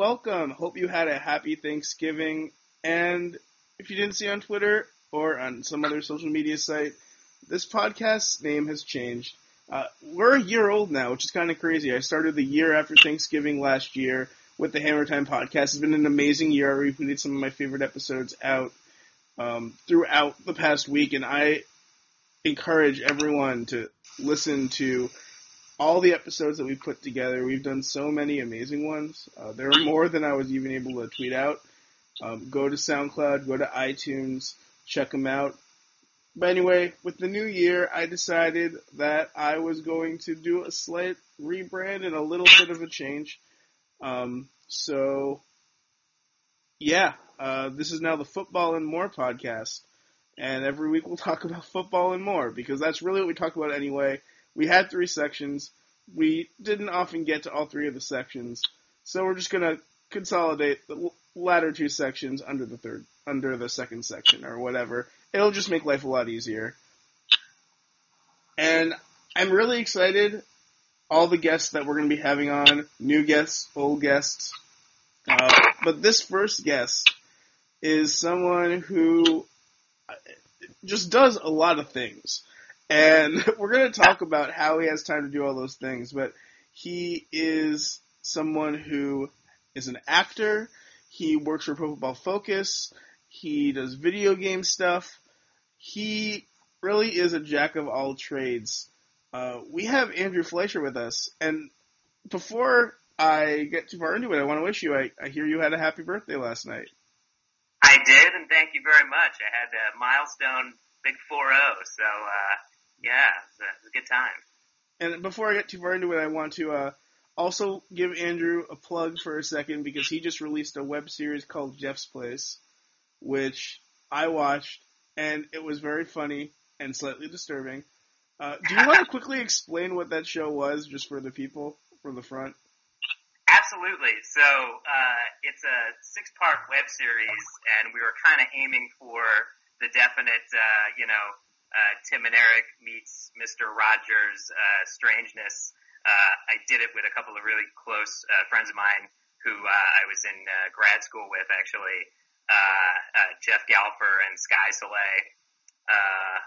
welcome. Hope you had a happy Thanksgiving. And if you didn't see on Twitter or on some other social media site, this podcast's name has changed. Uh, we're a year old now, which is kind of crazy. I started the year after Thanksgiving last year with the Hammer Time podcast. It's been an amazing year. I repeated some of my favorite episodes out um, throughout the past week, and I encourage everyone to listen to all the episodes that we put together. We've done so many amazing ones. Uh, there are more than I was even able to tweet out. Um, go to SoundCloud, go to iTunes, check them out. But anyway, with the new year, I decided that I was going to do a slight rebrand and a little bit of a change. Um, so, yeah, uh, this is now the Football and More podcast. And every week we'll talk about football and more because that's really what we talk about anyway. We had three sections. We didn't often get to all three of the sections. So we're just to consolidate the latter two sections under the third, under the second section or whatever. It'll just make life a lot easier. And I'm really excited. All the guests that we're to be having on, new guests, old guests. Uh, but this first guest is someone who just does a lot of things. And we're going to talk about how he has time to do all those things, but he is someone who is an actor. He works for Pro Football Focus. He does video game stuff. He really is a jack of all trades. Uh, we have Andrew Fleischer with us, and before I get too far into it, I want to wish you. I, I hear you had a happy birthday last night. I did, and thank you very much. I had a milestone big 4-0, so uh, yeah, it was, a, a good time. And before I get too far into it, I want to uh, also give Andrew a plug for a second because he just released a web series called Jeff's Place, which I watched, and it was very funny and slightly disturbing. Uh, do you want to quickly explain what that show was, just for the people from the front? Absolutely. So uh, it's a six-part web series, and we were kind of aiming for the definite, uh, you know, uh, Tim and Eric meets Mr. Rogers uh, strangeness. Uh, I did it with a couple of really close uh, friends of mine who uh, I was in uh, grad school with, actually, uh, uh, Jeff Galfer and Sky Soleil. Uh,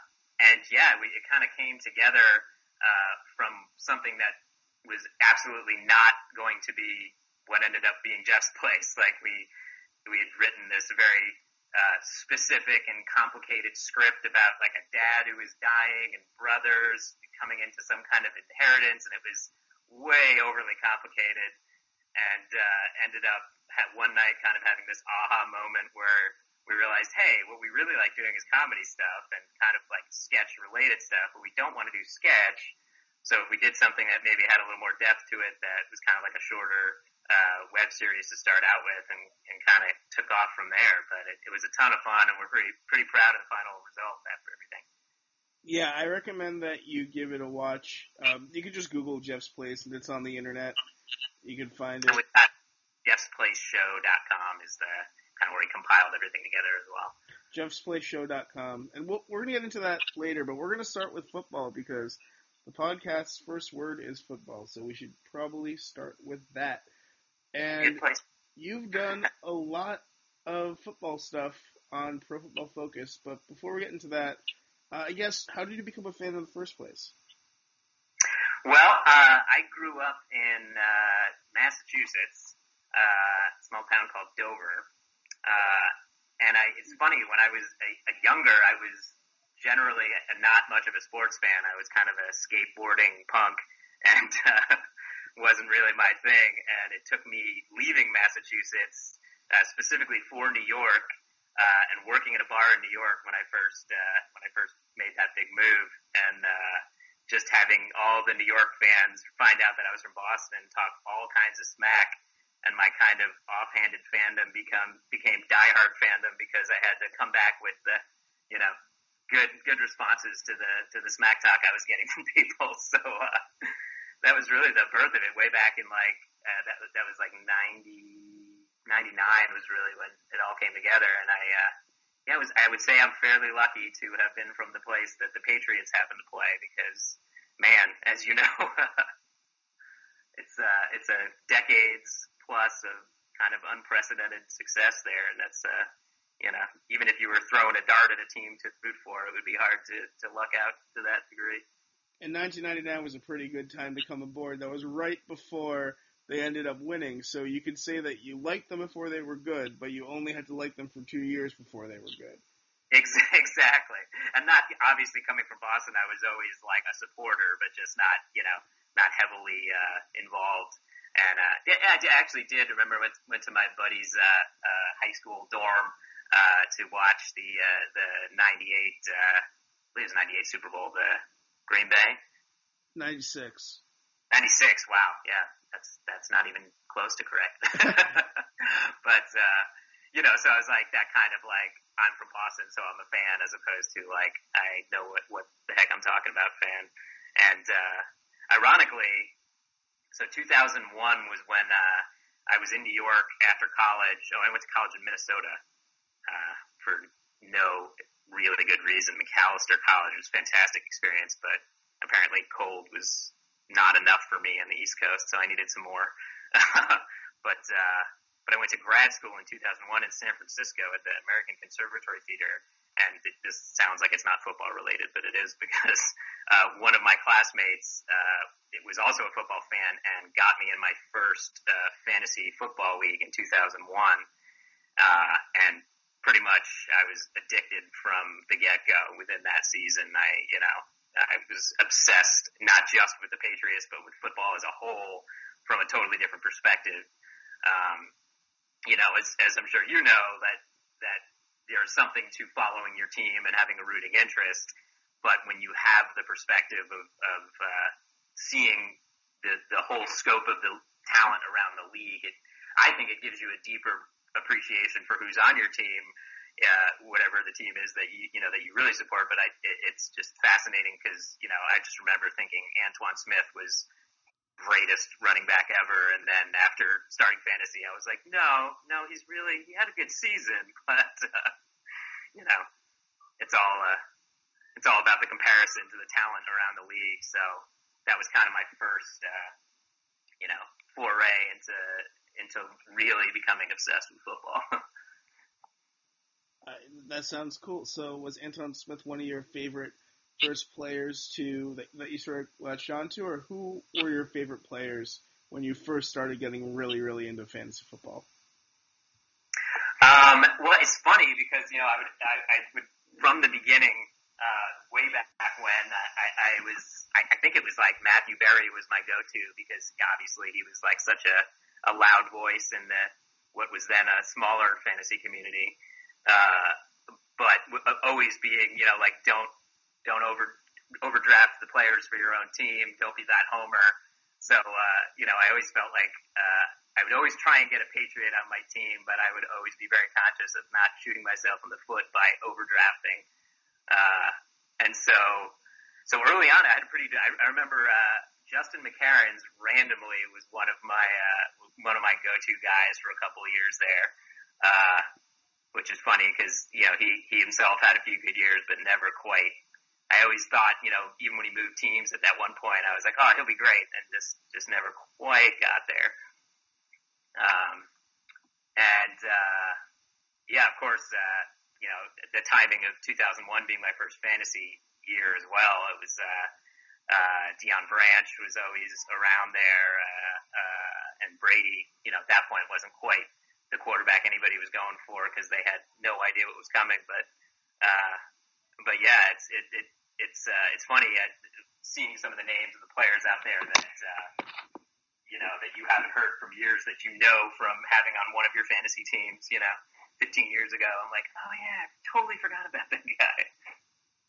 and yeah, we, it kind of came together uh, from something that was absolutely not going to be what ended up being Jeff's place. Like we we had written this very specific and complicated script about like a dad who was dying and brothers coming into some kind of inheritance, and it was way overly complicated. And uh, ended up at one night kind of having this aha moment where we realized, hey, what we really like doing is comedy stuff and kind of like sketch related stuff, but we don't want to do sketch. So if we did something that maybe had a little more depth to it, that was kind of like a shorter uh, web series to start out with, and, and kind of took off from there. But it, it was a ton of fun, and we're pretty pretty proud of the final result after everything. Yeah, I recommend that you give it a watch. Um, you can just Google Jeff's Place, and it's on the internet. You can find it. Jeff'sPlaceShow.com is the kind of where he compiled everything together as well. Jeff'sPlaceShow.com, and we'll, we're gonna get into that later, but we're gonna start with football because the podcast's first word is football, so we should probably start with that. And you've done a lot of football stuff on Pro Football Focus, but before we get into that, uh, I guess how did you become a fan in the first place? Well, uh, I grew up in uh, Massachusetts, uh, a small town called Dover, uh, and I, it's funny when I was a, a younger, I was generally a, not much of a sports fan. I was kind of a skateboarding punk, and uh, wasn't really my thing, and it took me leaving Massachusetts uh, specifically for New York uh, and working at a bar in New York when I first uh, when I first made that big move, and uh, just having all the New York fans find out that I was from Boston, talk all kinds of smack, and my kind of offhanded fandom become became diehard fandom because I had to come back with the you know good good responses to the to the smack talk I was getting from people. So. Uh, that was really the birth of it way back in like uh, that was that was like 90 99 was really when it all came together and I uh yeah, was I would say I'm fairly lucky to have been from the place that the Patriots happen to play because man, as you know, it's uh it's a decades plus of kind of unprecedented success there, and that's uh, you know, even if you were throwing a dart at a team to root for, it would be hard to to luck out to that degree. And 1999 was a pretty good time to come aboard. That was right before they ended up winning, so you could say that you liked them before they were good, but you only had to like them for two years before they were good. Exactly, and not obviously coming from Boston, I was always like a supporter, but just not you know not heavily uh, involved. And uh, I actually did remember went went to my buddy's uh, uh, high school dorm uh, to watch the uh, the '98 uh, I believe it was '98 Super Bowl, the Green Bay. '96. '96. Wow. Yeah, that's that's not even close to correct. but uh, you know, so I was like that kind of like I'm from Boston, so I'm a fan, as opposed to like I know what what the heck I'm talking about fan. And uh, ironically, so 2001 was when uh, I was in New York after college. Oh, I went to college in Minnesota uh, for no really good reason. Macalester College was fantastic experience, but apparently cold was not enough for me on the East Coast, so I needed some more. but uh, but I went to grad school in 2001 in San Francisco at the American Conservatory Theater, and it, this sounds like it's not football related, but it is because uh, one of my classmates uh, it was also a football fan and got me in my first uh, fantasy football league in 2001, uh, and pretty much I was addicted from the get go. Within that season, I you know I was obsessed not just with the Patriots, but with football as a whole from a totally different perspective. Um, you know, as, as I'm sure you know, that that there's something to following your team and having a rooting interest. But when you have the perspective of, of uh, seeing the the whole scope of the talent around the league, it, I think it gives you a deeper appreciation for who's on your team, uh, whatever the team is that you you know that you really support. But I, it, it's just fascinating because you know I just remember thinking Antowain Smith was greatest running back ever. And then after starting fantasy, I was like, no, no, he's really he had a good season, but uh, you know, it's all uh, it's all about the comparison to the talent around the league. So that was kind of my first, uh, you know, foray into into really becoming obsessed with football. uh, that sounds cool. So was Antowain Smith one of your favorite first players to that, that you sort of latched onto, or who were your favorite players when you first started getting really, really into fantasy football? Um, well, it's funny because you know I would, I, I would from the beginning, uh, way back when I, I was, I, I think it was like Matthew Berry was my go-to because obviously he was like such a, a loud voice in the what was then a smaller fantasy community. Uh, but always being, you know, like don't don't over overdraft the players for your own team. Don't be that homer. So uh, you know, I always felt like uh, I would always try and get a Patriot on my team, but I would always be very conscious of not shooting myself in the foot by overdrafting. Uh, and so, so early on, I had a pretty. I, I remember uh, Justin McCareins randomly was one of my uh, one of my go-to guys for a couple of years there. Uh, which is funny because you know he he himself had a few good years, but never quite I always thought, you know, even when he moved teams at that one point, I was like, oh, he'll be great, and just just never quite got there. Um, and uh, yeah, of course, uh, you know, the timing of 2001 being my first fantasy year as well, it was uh, uh, Deion Branch was always around there, uh, uh, and Brady, you know, at that point wasn't quite the quarterback anybody was going for because they had no idea what was coming, but. Uh, but yeah, it's it, it it's uh, it's funny uh, seeing some of the names of the players out there that uh, you know that you haven't heard from years that you know from having on one of your fantasy teams. You know, 15 years ago. I'm like, oh yeah, I totally forgot about that guy.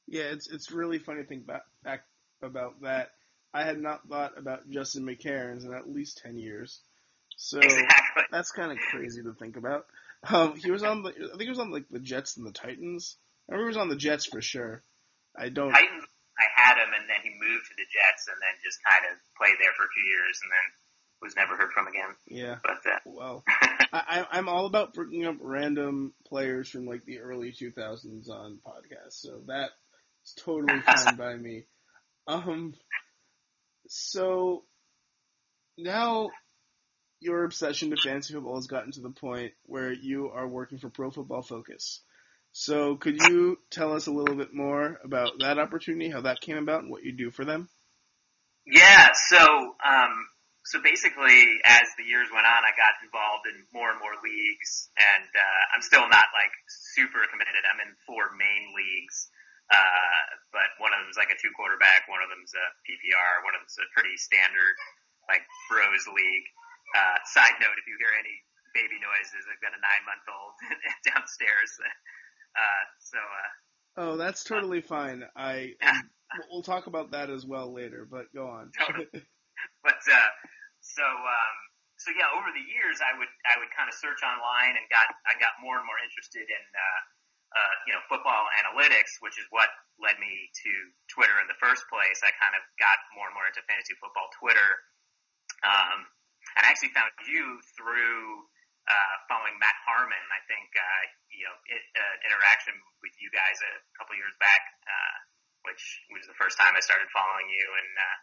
Yeah, it's it's really funny to think back, back about that. I had not thought about Justin McCareins in at least 10 years. So exactly. that's kind of crazy to think about. Um, he was on the, I think he was on like the Jets and the Titans. I remember he was on the Jets for sure. I don't. Titans, I had him, and then he moved to the Jets, and then just kind of played there for a few years, and then was never heard from again. Yeah. But uh, well, I, I'm all about bringing up random players from like the early 2000s on podcasts, so that's totally fine by me. Um. So now your obsession to fantasy football has gotten to the point where you are working for Pro Football Focus. So could you tell us a little bit more about that opportunity, how that came about, and what you do for them? Yeah, so um, so basically, as the years went on, I got involved in more and more leagues, and uh, I'm still not like super committed. I'm in four main leagues, uh, but one of them's like a two quarterback, one of them's a PPR, one of them's a pretty standard like bros league. Uh, side note: if you hear any baby noises, I've got a nine month old downstairs. Uh, so. Uh, oh, that's totally fine. I um, we'll talk about that as well later. But go on. Totally. but uh, so um, so yeah, over the years, I would I would kind of search online and got I got more and more interested in. Uh, uh, you know, football analytics, which is what led me to Twitter in the first place. I kind of got more and more into fantasy football Twitter. Um, and I actually found you through uh, following Matt Harmon. I think uh, you know it, uh, interaction with you guys a couple years back, uh, which was the first time I started following you and uh,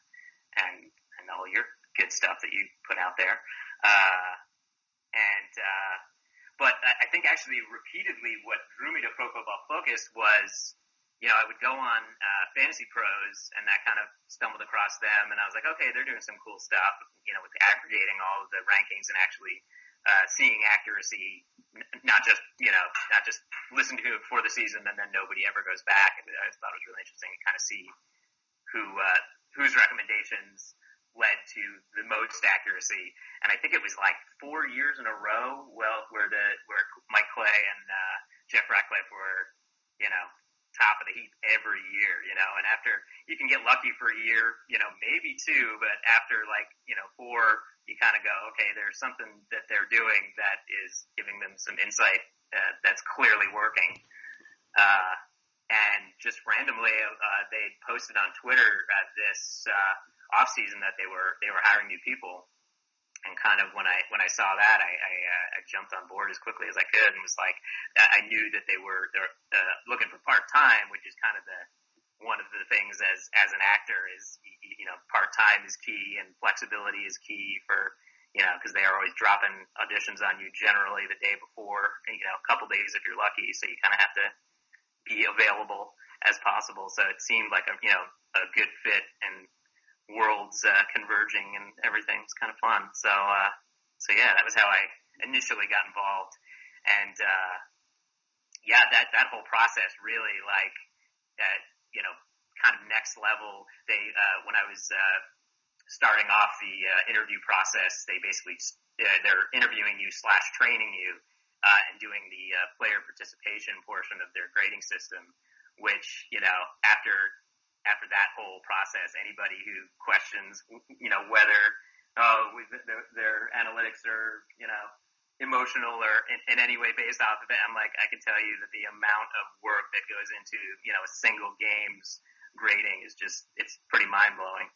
and and all your good stuff that you put out there. Uh, and uh, but I think actually repeatedly what drew me to Pro Football Focus was you know, I would go on uh, Fantasy Pros, and I kind of stumbled across them, and I was like, okay, they're doing some cool stuff, you know, with aggregating all of the rankings and actually uh, seeing accuracy, not just you know, not just listen to it before the season and then nobody ever goes back. And I just thought it was really interesting to kind of see who uh, whose recommendations led to the most accuracy. And I think it was like four years in a row, well, where the where Mike Clay and uh, Jeff Ratcliffe were, you know, top of the heap every year, you know, and after you can get lucky for a year, you know, maybe two, but after like, you know, four, you kind of go, okay, there's something that they're doing that is giving them some insight uh, that's clearly working. Uh, and just randomly, uh, they posted on Twitter uh, this uh, off season that they were they were hiring new people, and kind of when I when I saw that, I I, uh, I jumped on board as quickly as I could and was like, I knew that they were they're uh, looking for part time, which is kind of the one of the things as as an actor is you know part time is key and flexibility is key for you know because they are always dropping auditions on you generally the day before you know a couple days if you're lucky so you kind of have to be available as possible. So it seemed like a you know a good fit and worlds uh, converging and everything. It's kind of fun. So uh, so yeah, that was how I initially got involved, and uh, yeah, that that whole process really like that you know kind of next level. They uh, when I was uh, starting off the uh, interview process, they basically uh, they're interviewing you slash training you uh, and doing the uh, player participation portion of their grading system, which, you know, after, after that whole process, anybody who questions, you know, whether, oh, their, their analytics are, you know, emotional or in, in any way based off of it, I'm like, I can tell you that the amount of work that goes into, you know, a single game's grading is just, it's pretty mind blowing.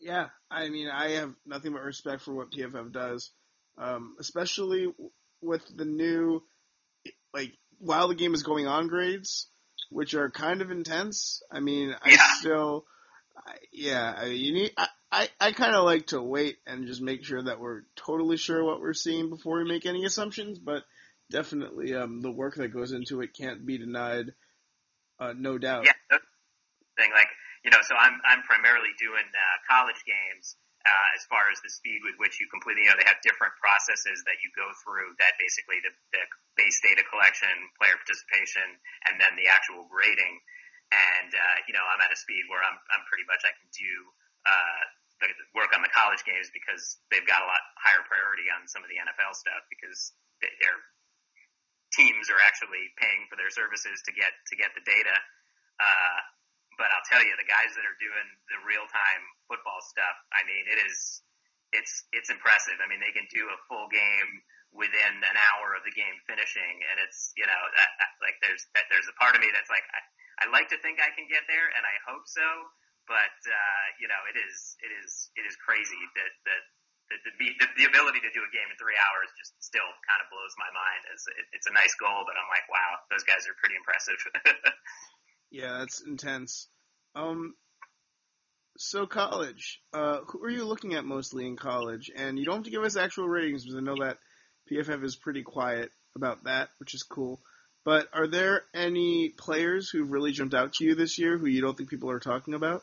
Yeah, I mean, I have nothing but respect for what PFF does um, especially with the new like while the game is going on grades, which are kind of intense. I mean, I yeah. still, I, yeah, I, you need. I, I, I kind of like to wait and just make sure that we're totally sure what we're seeing before we make any assumptions. But definitely, um, the work that goes into it can't be denied. Uh, no doubt. Yeah, thing like you know, so I'm I'm primarily doing uh, college games uh, as far as the speed with which you complete. You know, they have different processes that you go through. That basically the, the base data collection, player participation, and then the actual grading. And uh, you know, I'm at a speed where I'm I'm pretty much I can do uh, the work on the college games because they've got a lot higher priority on some of the NFL stuff because their teams are actually paying for their services to get to get the data. Uh, but I'll tell you, the guys that are doing the real time football stuff, I mean, it is, it's, it's impressive. I mean, they can do a full game within an hour of the game finishing, and it's, you know, that, like there's, that, there's a part of me that's like, I, I like to think I can get there, and I hope so, but uh, you know, it is, it is, it is crazy that that. The, the, the ability to do a game in three hours just still kind of blows my mind. As it, it's a nice goal, but I'm like, wow, those guys are pretty impressive. Yeah, that's intense. Um, so college. Uh, who are you looking at mostly in college? And you don't have to give us actual ratings because I know that PFF is pretty quiet about that, which is cool. But are there any players who've really jumped out to you this year who you don't think people are talking about?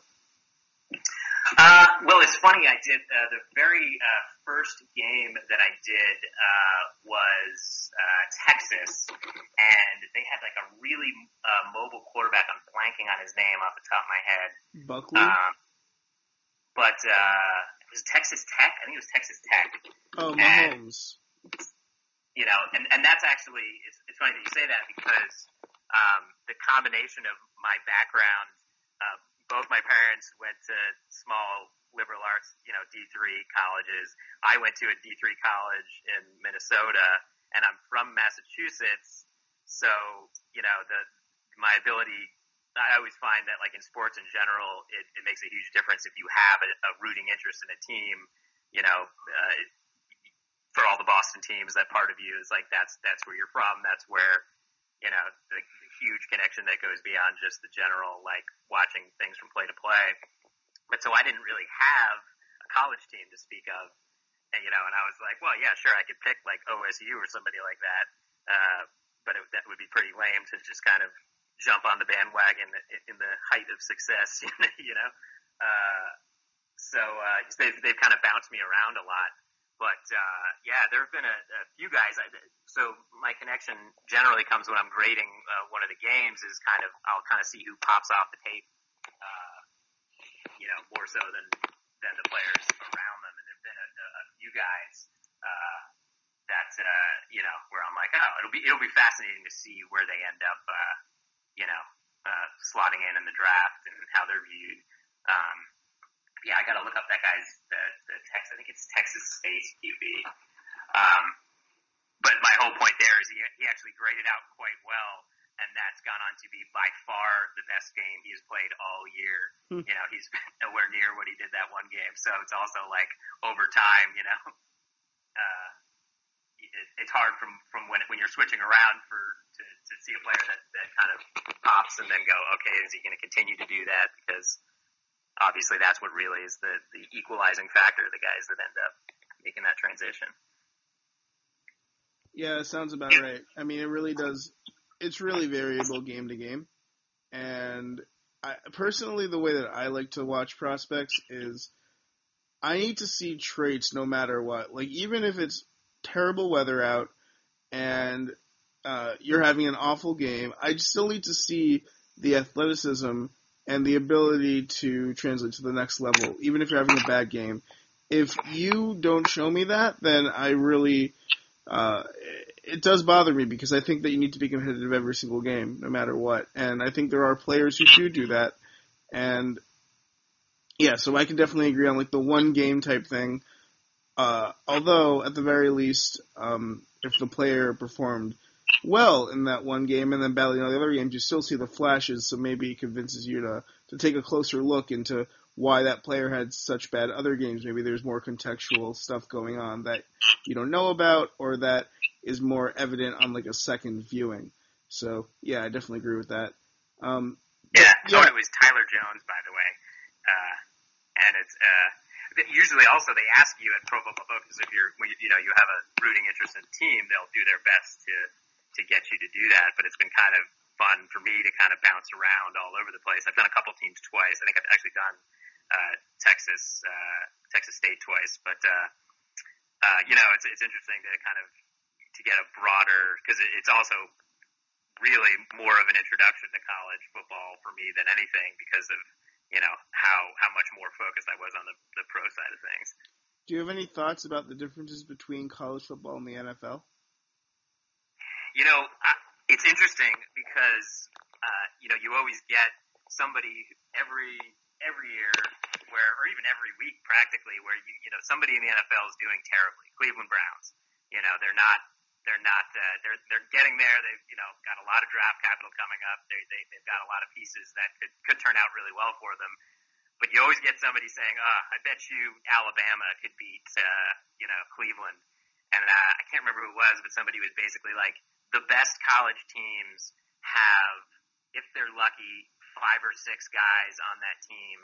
Uh, well, it's funny. I did uh, the very uh, first game that I did uh, was uh, Texas, and they had like a really uh, mobile quarterback. I'm blanking on his name off the top of my head. Buckley. Um, but uh, it was Texas Tech. I think it was Texas Tech. Oh, Mahomes. And, you know, and, and that's actually it's, it's funny that you say that because um, the combination of my background, both my parents went to small liberal arts, you know, D3 colleges. I went to a D3 college in Minnesota, and I'm from Massachusetts. So, you know, the my ability I always find that like in sports in general, it, it makes a huge difference if you have a, a rooting interest in a team. You know, uh, for all the Boston teams, that part of you is like that's that's where you're from. That's where you know the, the huge connection that goes beyond just the general like watching things from play to play. But so I didn't really have a college team to speak of, and you know, and I was like, well, yeah, sure, I could pick like OSU or somebody like that. Uh, but it, that would be pretty lame to just kind of jump on the bandwagon in the height of success, you know. Uh, so uh, they've they've kind of bounced me around a lot, but uh, yeah, there have been a, a few guys. I, so my connection generally comes when I'm grading uh, one of the games. Is kind of I'll kind of see who pops off the tape, you know, more so than than the players around them. And there've been a, a few guys uh, that uh, you know where I'm like, oh, it'll be it'll be fascinating to see where they end up. Uh, you know, uh, slotting in in the draft and how they're viewed. Um, yeah, I got to look up that guy's the, the Texas. I think it's Texas State QB. Um, but my whole point there is he he actually graded out quite well, and that's gone on to be by far the best game he's played all year. Hmm. You know, he's nowhere near what he did that one game. So it's also like over time, you know, uh, it, it's hard from from when when you're switching around for to, to see a player that that kind of pops and then go, okay, is he going to continue to do that? Because obviously that's what really is the, the equalizing factor, the guys that end up making that transition. Yeah, it sounds about right. I mean, it really does. It's really variable game to game, and I, personally, the way that I like to watch prospects is I need to see traits no matter what. Like even if it's terrible weather out and uh, you're having an awful game, I still need to see the athleticism and the ability to translate to the next level, even if you're having a bad game. If you don't show me that, then I really, uh, it does bother me because I think that you need to be competitive every single game, no matter what. And I think there are players who do do that. And yeah, so I can definitely agree on like the one game type thing. Uh, although at the very least, um, if the player performed well in that one game and then badly in the other games, you still see the flashes, so maybe it convinces you to, to take a closer look into why that player had such bad other games. Maybe there's more contextual stuff going on that you don't know about or that is more evident on like a second viewing. So yeah, I definitely agree with that. Um, yeah, yeah. it was Tyler Jones, by the way. Uh, and it's, uh, usually also they ask you at Pro Football Focus if you're, when you, you know, you have a rooting interest in the team, they'll do their best to, to get you to do that. But it's been kind of fun for me to kind of bounce around all over the place. I've done a couple teams twice. I think I've actually done uh, Texas uh, Texas State twice. But uh, uh, you know, it's it's interesting to kind of to get a broader because it, it's also really more of an introduction to college football for me than anything because of you know how how much more focused I was on the the pro side of things. Do you have any thoughts about the differences between college football and the NFL? You know, I, it's interesting because uh, you know you always get somebody every every year where, or even every week practically, where you you know somebody in the NFL is doing terribly. Cleveland Browns, you know, they're not they're not uh, they're they're getting there. They've you know got a lot of draft capital coming up. They, they they've got a lot of pieces that could could turn out really well for them. But you always get somebody saying, "Ah, oh, I bet you Alabama could beat uh, you know Cleveland." And uh, I can't remember who it was, but somebody was basically like, the best college teams have, if they're lucky, five or six guys on that team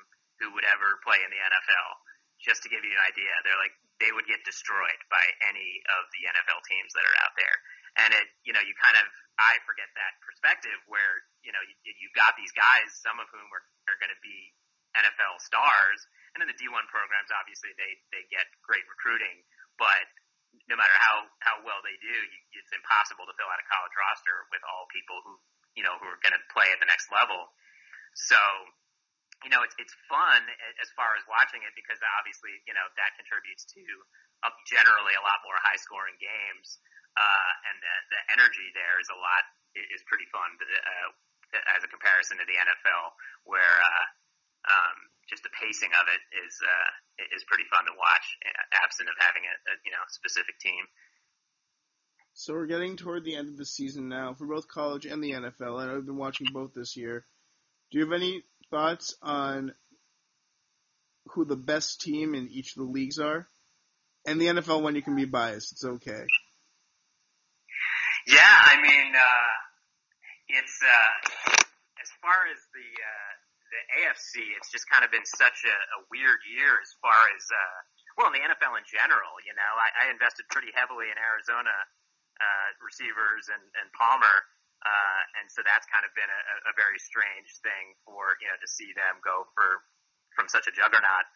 who would ever play in the NFL. Just to give you an idea, they're like they would get destroyed by any of the NFL teams that are out there. And it, you know, you kind of I forget that perspective where you know you, you got these guys, some of whom are, are going to be NFL stars, and in the D1 programs, obviously they they get great recruiting, but no matter how how well they do, you, it's impossible to fill out a college roster with all people who you know who are going to play at the next level. So, you know, it's it's fun as far as watching it because obviously you know that contributes to uh, generally a lot more high scoring games, uh, and the the energy there is a lot is pretty fun uh, as a comparison to the NFL where. Uh, um, just the pacing of it is uh, is pretty fun to watch, absent of having a, a you know specific team. So we're getting toward the end of the season now for both college and the NFL, and I've been watching both this year. Do you have any thoughts on who the best team in each of the leagues are? And the NFL one, you can be biased; it's okay. Yeah, I mean, uh, it's uh, as far as the uh, the AFC, it's just kind of been such a, a weird year as far as, uh, well, in the NFL in general. You know, I, I invested pretty heavily in Arizona uh, receivers and, and Palmer, uh, and so that's kind of been a, a very strange thing for you know to see them go for from such a juggernaut.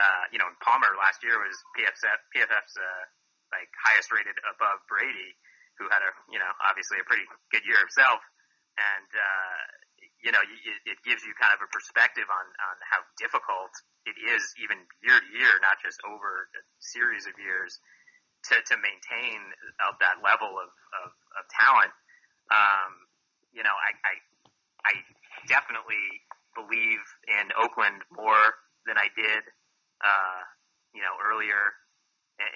Uh, you know, Palmer last year was PFF, PFF's uh, like highest rated above Brady, who had a you know obviously a pretty good year himself, and uh, you know, it, it gives you kind of a perspective on, on how difficult it is even year to year, not just over a series of years to, to maintain of that level of, of, of talent. Um, you know, I, I, I definitely believe in Oakland more than I did, uh, you know, earlier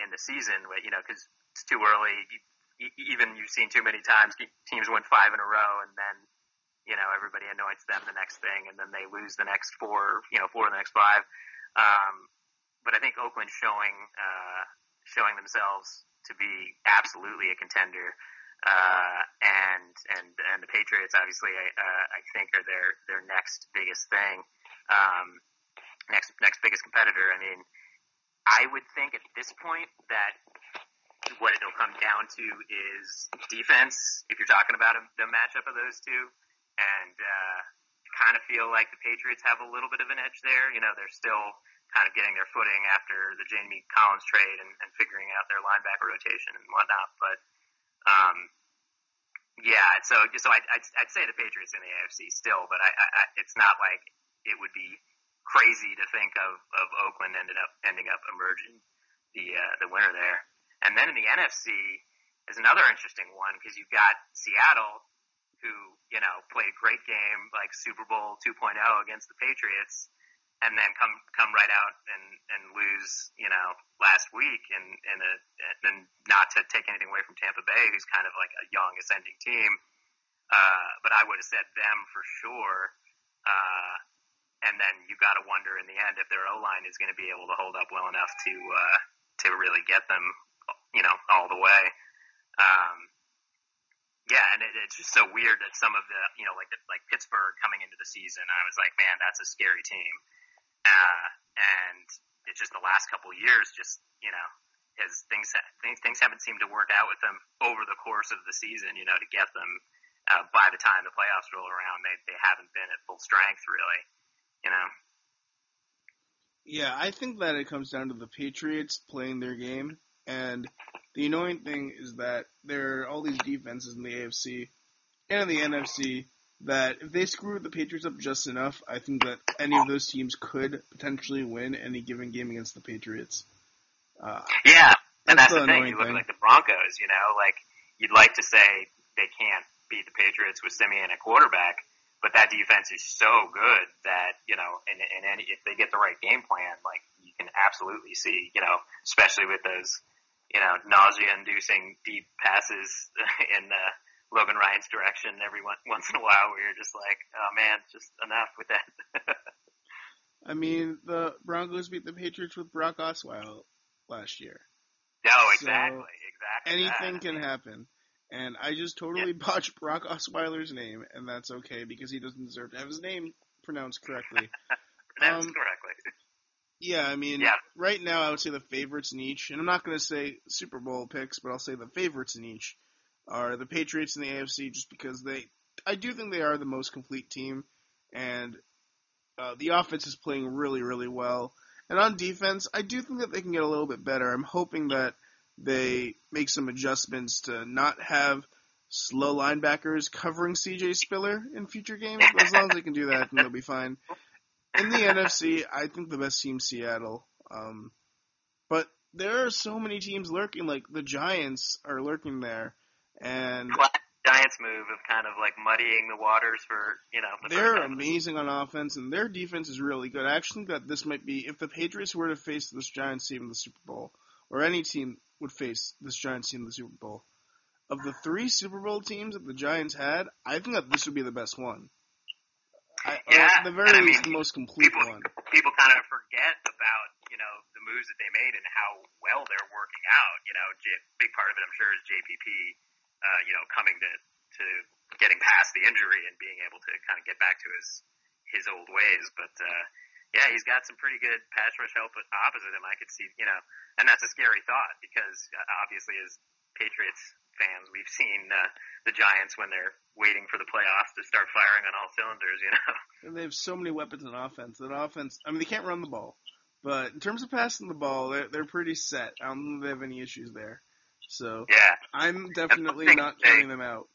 in, the season, But, you know, cause it's too early. You, even you've seen too many times teams win five in a row and then you know, everybody anoints them the next thing, and then they lose the next four, you know, four of the next five. Um, but I think Oakland's showing uh, showing themselves to be absolutely a contender, uh, and and and the Patriots obviously I, uh, I think are their their next biggest thing, um, next next biggest competitor. I mean, I would think at this point that what it'll come down to is defense. If you're talking about a, the matchup of those two, and uh, kind of feel like the Patriots have a little bit of an edge there. You know, they're still kind of getting their footing after the Jamie Collins trade and, and figuring out their linebacker rotation and whatnot. But um, yeah, so so I'd, I'd, I'd say the Patriots in the AFC still, but I, I, it's not like it would be crazy to think of, of Oakland ended up ending up emerging the uh, the winner there. And then in the NFC is another interesting one because you've got Seattle who, you know, played a great game like Super Bowl 2.0 against the Patriots and then come come right out and and lose, you know, last week and and a, and not to take anything away from Tampa Bay, who's kind of like a young ascending team. Uh, but I would have said them for sure. Uh, and then you got to wonder in the end if their O line is going to be able to hold up well enough to uh, to really get them, you know, all the way. Um, yeah, and it, it's just so weird that some of the, you know, like the, like Pittsburgh coming into the season, I was like, man, that's a scary team. Uh, and it's just the last couple years, just you know, as things things things haven't seemed to work out with them over the course of the season. You know, to get them uh, by the time the playoffs roll around, they they haven't been at full strength really. You know. Yeah, I think that it comes down to the Patriots playing their game and the annoying thing is that there are all these defenses in the AFC and in the NFC that if they screw the Patriots up just enough, I think that any of those teams could potentially win any given game against the Patriots. Uh, yeah, and that's, that's the, the thing. You look thing. like the Broncos, you know, like you'd like to say they can't beat the Patriots with Siemian at quarterback, but that defense is so good that you know, and, and any, if they get the right game plan, like you can absolutely see, you know, especially with those you know, nausea-inducing deep passes in uh, Logan Ryan's direction every one, once in a while, where you're just like, oh man, just enough with that. I mean, the Broncos beat the Patriots with Brock Osweiler last year. No, exactly, so exactly. Anything that. can happen. And I just totally yeah. botched Brock Osweiler's name, and that's okay because he doesn't deserve to have his name pronounced correctly. pronounced Um, correctly. Yeah, I mean, Yeah. right now I would say the favorites in each, and I'm not going to say Super Bowl picks, but I'll say the favorites in each are the Patriots in the AFC, just because they, I do think they are the most complete team, and uh, the offense is playing really, really well. And on defense, I do think that they can get a little bit better. I'm hoping that they make some adjustments to not have slow linebackers covering CJ Spiller in future games. As long as they can do that, then they'll be fine. In the NFC, I think the best team Seattle. Um, but there are so many teams lurking. Like the Giants are lurking there, and Classic Giants move of kind of like muddying the waters for you know. The they're amazing on offense, and their defense is really good. I actually think that this might be if the Patriots were to face this Giants team in the Super Bowl, or any team would face this Giants team in the Super Bowl. Of the three Super Bowl teams that the Giants had, I think that this would be the best one. I, Yeah, at the very I least, mean, the most complete people one. people kind of forget about you know the moves that they made and how well they're working out. You know, J- big part of it, I'm sure, is JPP. Uh, you know, coming to to getting past the injury and being able to kind of get back to his his old ways. But uh, yeah, he's got some pretty good pass rush help opposite him. I could see, you know, and that's a scary thought because uh, obviously as Patriots fans, we've seen uh, the Giants when they're waiting for the playoffs to start firing on all cylinders. You know. And they have so many weapons on offense. That offense, I mean, they can't run the ball, but in terms of passing the ball, they're they're pretty set. I don't think they have any issues there. So Yeah. I'm definitely not they- counting them out.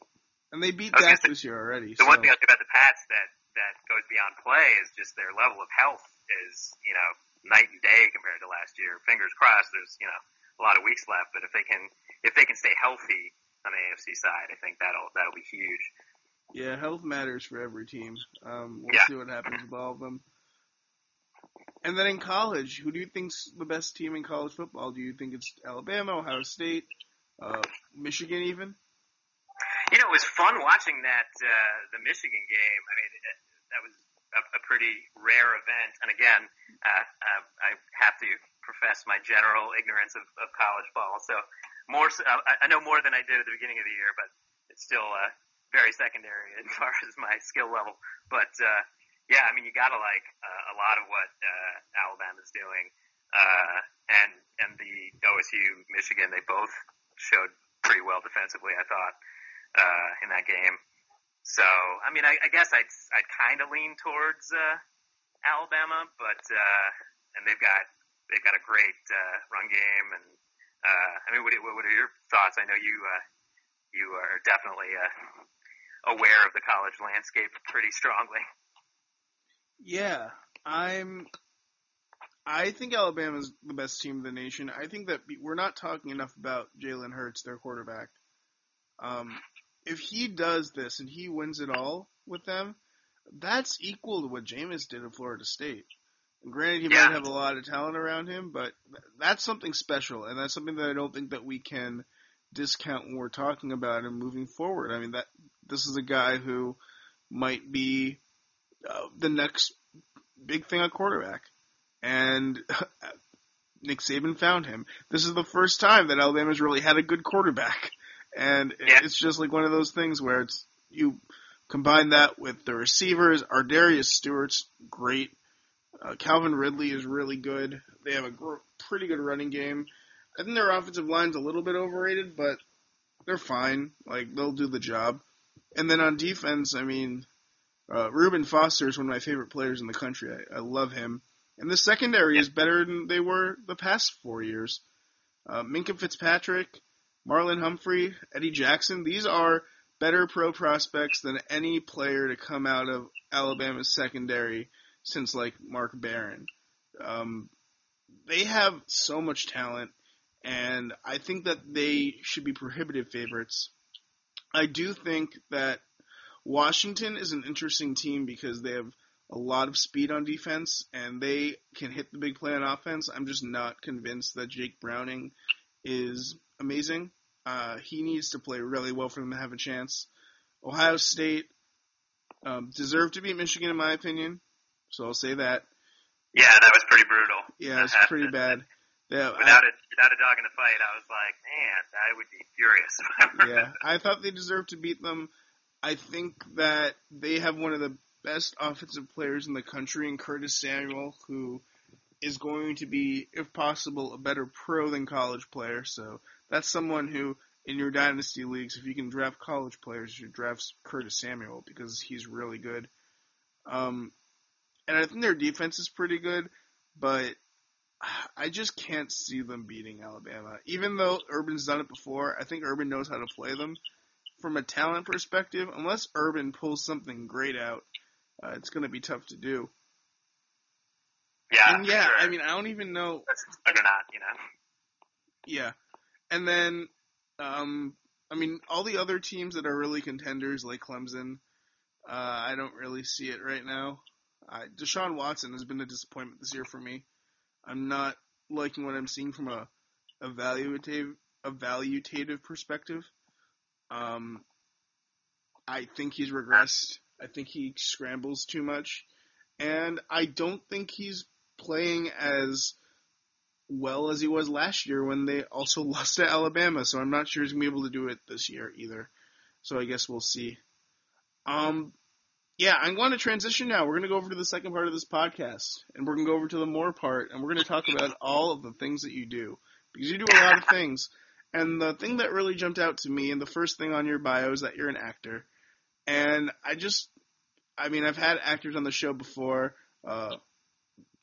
And they beat I was Dak say, this year already. The so. one thing I'll say about the Pats that that goes beyond play is just their level of health is you know night and day compared to last year. Fingers crossed. There's you know a lot of weeks left, but if they can if they can stay healthy on the AFC side, I think that'll that'll be huge. Yeah, health matters for every team. Um, we'll Yeah. see what happens with all of them. And then in college, who do you think's the best team in college football? Do you think it's Alabama, Ohio State, uh, Michigan, even? You know, it was fun watching that uh, the Michigan game. I mean, it, that was a, a pretty rare event. And again, uh, uh, I have to profess my general ignorance of, of college ball. So more, I, I know more than I did at the beginning of the year, but it's still uh, very secondary as far as my skill level. But uh, yeah, I mean, you got to like uh, a lot of what uh, Alabama's doing, uh, and and the OSU Michigan. They both showed pretty well defensively. I thought uh, in that game. So, I mean, I, I guess I'd I'd kind of lean towards uh, Alabama, but uh, and they've got they've got a great uh, run game, and uh, I mean, what, what are your thoughts? I know you uh, you are definitely uh, aware of the college landscape pretty strongly. Yeah, I'm. I think Alabama's the best team in the nation. I think that we're not talking enough about Jalen Hurts, their quarterback. Um, if he does this and he wins it all with them, that's equal to what Jameis did at Florida State. And granted, he Yeah. might have a lot of talent around him, but that's something special, and that's something that I don't think that we can discount when we're talking about him moving forward. I mean, that this is a guy who might be uh, the next big thing at quarterback. And Nick Saban found him. This is the first time that Alabama's really had a good quarterback. And Yeah. it's just like one of those things where it's you combine that with the receivers. Ardarius Stewart's great. Uh, Calvin Ridley is really good. They have a gr- pretty good running game. I think their offensive line's a little bit overrated, but they're fine. Like they'll do the job. And then on defense, I mean, uh, Reuben Foster is one of my favorite players in the country. I, I love him. And the secondary is better than they were the past four years. Uh, Minkah Fitzpatrick, Marlon Humphrey, Eddie Jackson, these are better pro prospects than any player to come out of Alabama's secondary since like Mark Barron. Um, they have so much talent, and I think that they should be prohibitive favorites. I do think that Washington is an interesting team because they have a lot of speed on defense and they can hit the big play on offense. I'm just not convinced that Jake Browning is amazing. Uh, he needs to play really well for them to have a chance. Ohio State um, deserved to beat Michigan, in my opinion, so I'll say that. Yeah, that was pretty brutal. Yeah, it's I pretty bad. Yeah, Without a without a dog in the fight, I was like, man, I would be furious. I yeah, I thought they deserved to beat them. I think that they have one of the best offensive players in the country in Curtis Samuel, who is going to be, if possible, a better pro than college player. So that's someone who, in your dynasty leagues, if you can draft college players, you draft Curtis Samuel because he's really good. Um, and I think their defense is pretty good, but I just can't see them beating Alabama. Even though Urban's done it before, I think Urban knows how to play them. From a talent perspective, unless Urban pulls something great out, uh, it's going to be tough to do. Yeah, and yeah, sure. I mean, I don't even know. That's not, you know. Yeah, and then, um, I mean, all the other teams that are really contenders, like Clemson, uh, I don't really see it right now. Uh, Deshaun Watson has been a disappointment this year for me. I'm not liking what I'm seeing from a evaluative evaluative perspective. Um, I think he's regressed. I think he scrambles too much, and I don't think he's playing as well as he was last year when they also lost to Alabama. So I'm not sure he's gonna be able to do it this year either. So I guess we'll see. Um, yeah, I'm going to transition now. We're going to go over to the second part of this podcast, and we're going to go over to the more part, and we're going to talk about all of the things that you do because you do a lot of things. And the thing that really jumped out to me, and the first thing on your bio is that you're an actor. And I just, I mean, I've had actors on the show before. Uh,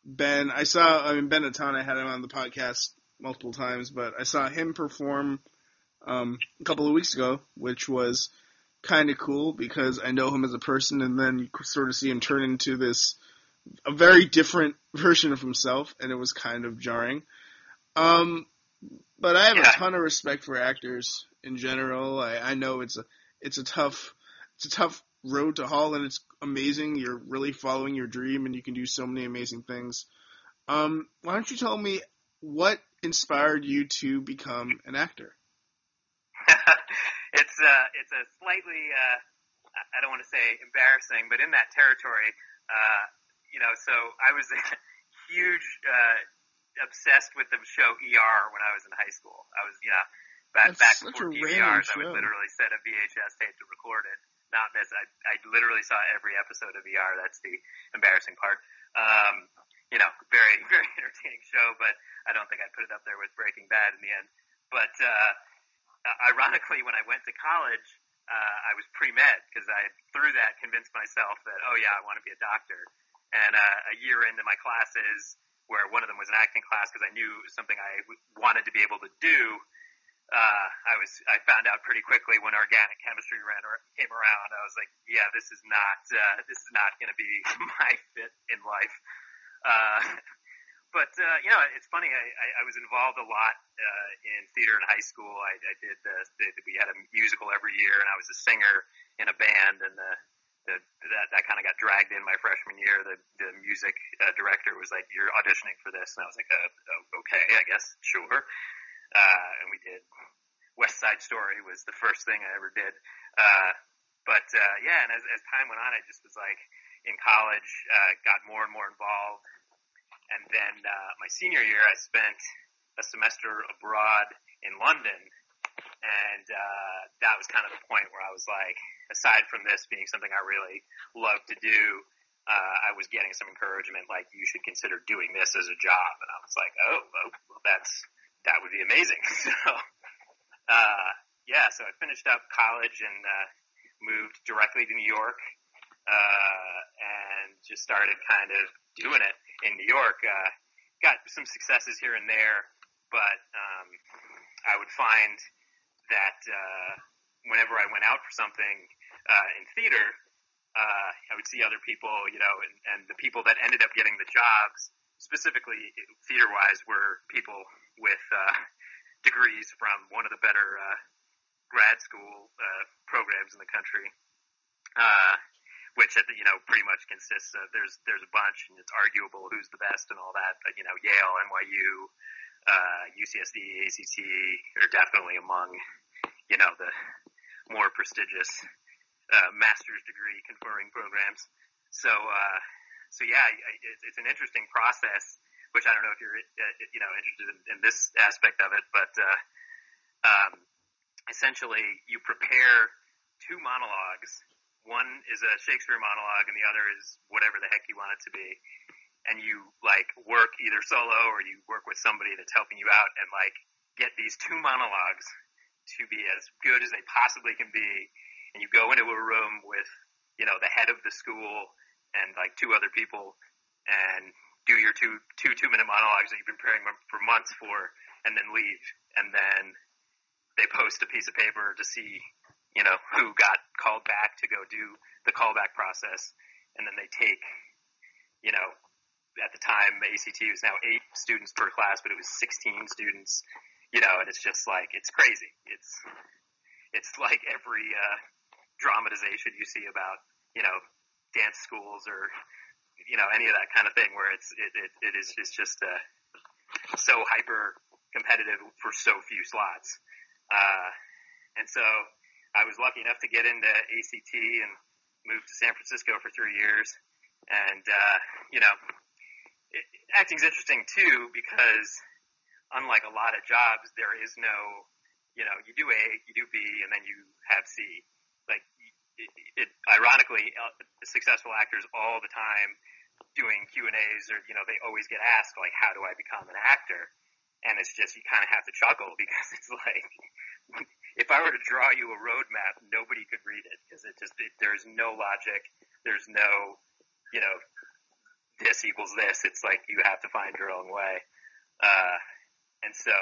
Ben, I saw, I mean, Ben Atan, I had him on the podcast multiple times, but I saw him perform um, a couple of weeks ago, which was kind of cool because I know him as a person, and then you sort of see him turn into this a very different version of himself, and it was kind of jarring. Um, but I have Yeah. a ton of respect for actors in general. I, I know it's a it's a tough it's a tough road to haul, and it's amazing. You're really following your dream, and you can do so many amazing things. Um, why don't you tell me what inspired you to become an actor? it's uh, it's a slightly uh, I- I don't want to say embarrassing, but in that territory, uh, you know. So I was a huge, uh, obsessed with the show ER when I was in high school. I was, you know, back That's back before DVRs, I would literally set a VHS tape to record it. Not miss. I I literally saw every episode of ER. That's the embarrassing part. Um, you know, very very entertaining show, but I don't think I'd put it up there with Breaking Bad in the end. But uh, ironically, when I went to college, uh, I was pre med because I through that convinced myself that oh yeah, I want to be a doctor. And uh, a year into my classes, where one of them was an acting class because I knew it was something I wanted to be able to do. Uh, I was I found out pretty quickly when organic chemistry ran or came around. I was like, yeah, this is not uh, this is not going to be my fit in life. Uh, but uh, you know, it's funny. I, I, I was involved a lot uh, in theater in high school. I, I did the, the we had a musical every year, and I was a singer in a band, and the, that that kind of got dragged in my freshman year. The the music uh, director was like, "You're auditioning for this," and I was like, uh, oh, "Okay, I guess, sure." Uh, and we did West Side Story was the first thing I ever did. Uh, but uh, yeah, and as as time went on, I just was like in college, uh, got more and more involved and then uh, my senior year, I spent a semester abroad in London, and uh, that was kind of the point where I was like, aside from this being something I really love to do, uh, I was getting some encouragement, like you should consider doing this as a job, and I was like, oh, well, that's that would be amazing. so, uh, yeah, so I finished up college and uh, moved directly to New York, uh, and just started kind of doing it in New York. Uh, got some successes here and there, but um, I would find that uh, whenever I went out for something uh, in theater, uh, I would see other people, you know, and, and the people that ended up getting the jobs, specifically theater-wise, were people with uh, degrees from one of the better uh, grad school uh, programs in the country. Uh, which you know pretty much consists of there's there's a bunch and it's arguable who's the best and all that but you know Yale NYU uh, UCSD ACT are definitely among you know the more prestigious uh, master's degree conferring programs so uh, so yeah it's, it's an interesting process which I don't know if you're uh, you know interested in, in this aspect of it but uh, um, essentially you prepare two monologues one is a Shakespeare monologue, and the other is whatever the heck you want it to be. And you like work either solo or you work with somebody that's helping you out, and like get these two monologues to be as good as they possibly can be. And you go into a room with, you know, the head of the school and like two other people, and do your two two two minute monologues that you've been preparing for months for, and then leave. And then they post a piece of paper to see, you know, who got called back to go do the callback process, and then they take, you know, at the time the ACT was now eight students per class, but it was 16 students, you know, and it's just like it's crazy. It's it's like every uh, dramatization you see about, you know, dance schools or you know any of that kind of thing where it's it it, it is it's just uh, so hyper competitive for so few slots. Uh, and so I was lucky enough to get into ACT and moved to San Francisco for three years. And, uh, you know, it, acting's interesting too because unlike a lot of jobs, there is no, you know, you do A, you do B, and then you have C. It ironically, uh, successful actors all the time doing Q and A's, or you know, they always get asked like, "How do I become an actor?" and it's just you kind of have to chuckle because it's like if I were to draw you a roadmap, nobody could read it because it just it, there's no logic, there's no you know this equals this. It's like you have to find your own way, uh, and so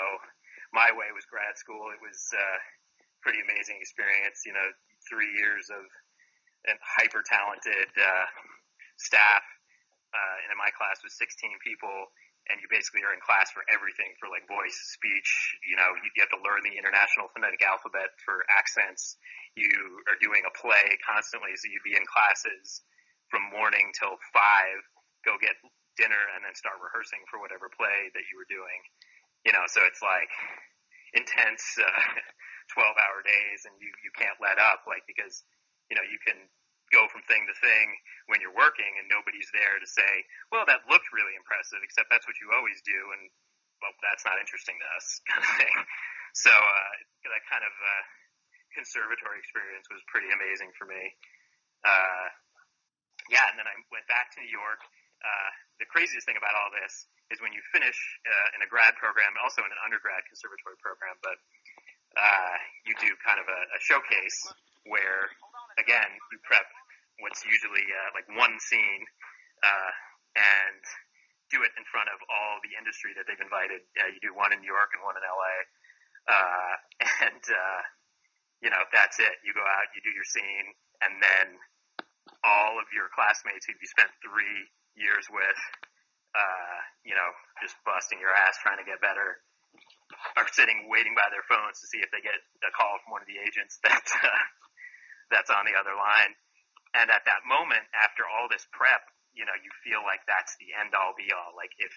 my way was grad school. It was uh, pretty amazing experience. You know, three years of hyper talented uh, staff. Uh, and in my class was 16 people and you basically are in class for everything for like voice, speech. You know, you, have to learn the international phonetic alphabet for accents. You are doing a play constantly, so you'd be in classes from morning till five, go get dinner, and then start rehearsing for whatever play that you were doing. You know, so it's like intense uh, 12 hour days, and you you can't let up, like because you know you can go from thing to thing when you're working and nobody's there to say, well, that looked really impressive, except that's what you always do. And well, that's not interesting to us kind of thing. So, uh, that kind of, uh, conservatory experience was pretty amazing for me. Uh, yeah, and then I went back to New York. Uh, the craziest thing about all this is when you finish uh, in a grad program, also in an undergrad conservatory program, but uh, you do kind of a, a showcase where again, you prep what's usually uh, like one scene uh, and do it in front of all the industry that they've invited. Uh, you do one in New York and one in LA, uh, and uh, you know that's it. You go out, you do your scene, and then all of your classmates who you spent three years with, uh, you know, just busting your ass trying to get better, are sitting waiting by their phones to see if they get a call from one of the agents that uh, that's on the other line. And at that moment, after all this prep, you know, you feel like that's the end all be all. Like if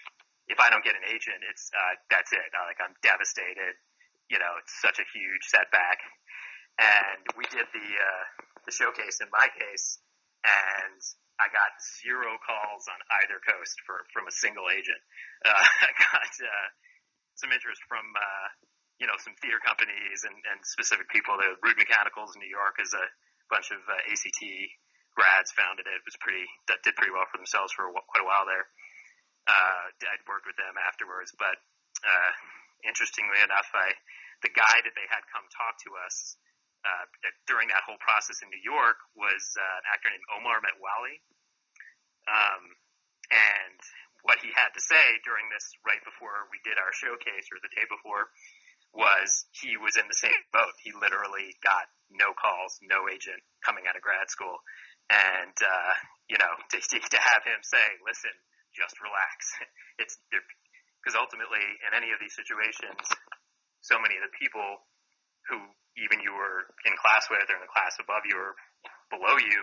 if I don't get an agent, it's uh, that's it. Like I'm devastated. You know, it's such a huge setback. And we did the uh, the showcase in my case, and I got zero calls on either coast for from a single agent. Uh, I got uh, some interest from uh, you know, some theater companies and, and specific people. The Rude Mechanicals in New York is a bunch of uh, ACT grads founded it. It was pretty, that did pretty well for themselves for a, quite a while there. Uh, I'd worked with them afterwards, but, uh, interestingly enough, I, the guy that they had come talk to us, uh, during that whole process in New York was, uh, an actor named Omar Metwally. Um, and what he had to say during this right before we did our showcase or the day before was he was in the same boat. He literally got no calls, no agent coming out of grad school. And, uh, you know, to, to have him say, listen, just relax. It's because ultimately in any of these situations, so many of the people who even you were in class with or in the class above you or below you,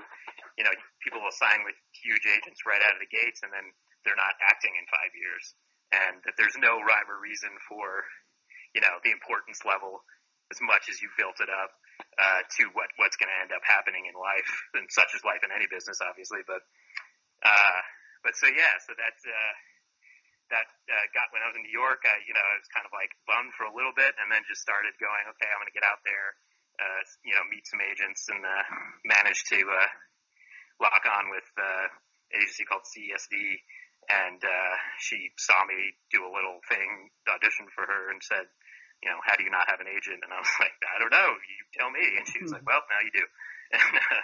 you know, people will sign with huge agents right out of the gates and then they're not acting in five years. And that there's no rhyme or reason for you know, the importance level as much as you built it up uh, to what what's going to end up happening in life, and such is life in any business, obviously. But uh, but so yeah, so that uh, that uh, got when I was in New York, I you know I was kind of like bummed for a little bit, and then just started going, okay, I'm going to get out there uh, you know, meet some agents and uh, managed to uh, lock on with uh, an agency called CESD. And uh, she saw me do a little thing, audition for her, and said, you know, how do you not have an agent? And I was like, I don't know. You tell me. And she was like, well, now you do. And, uh,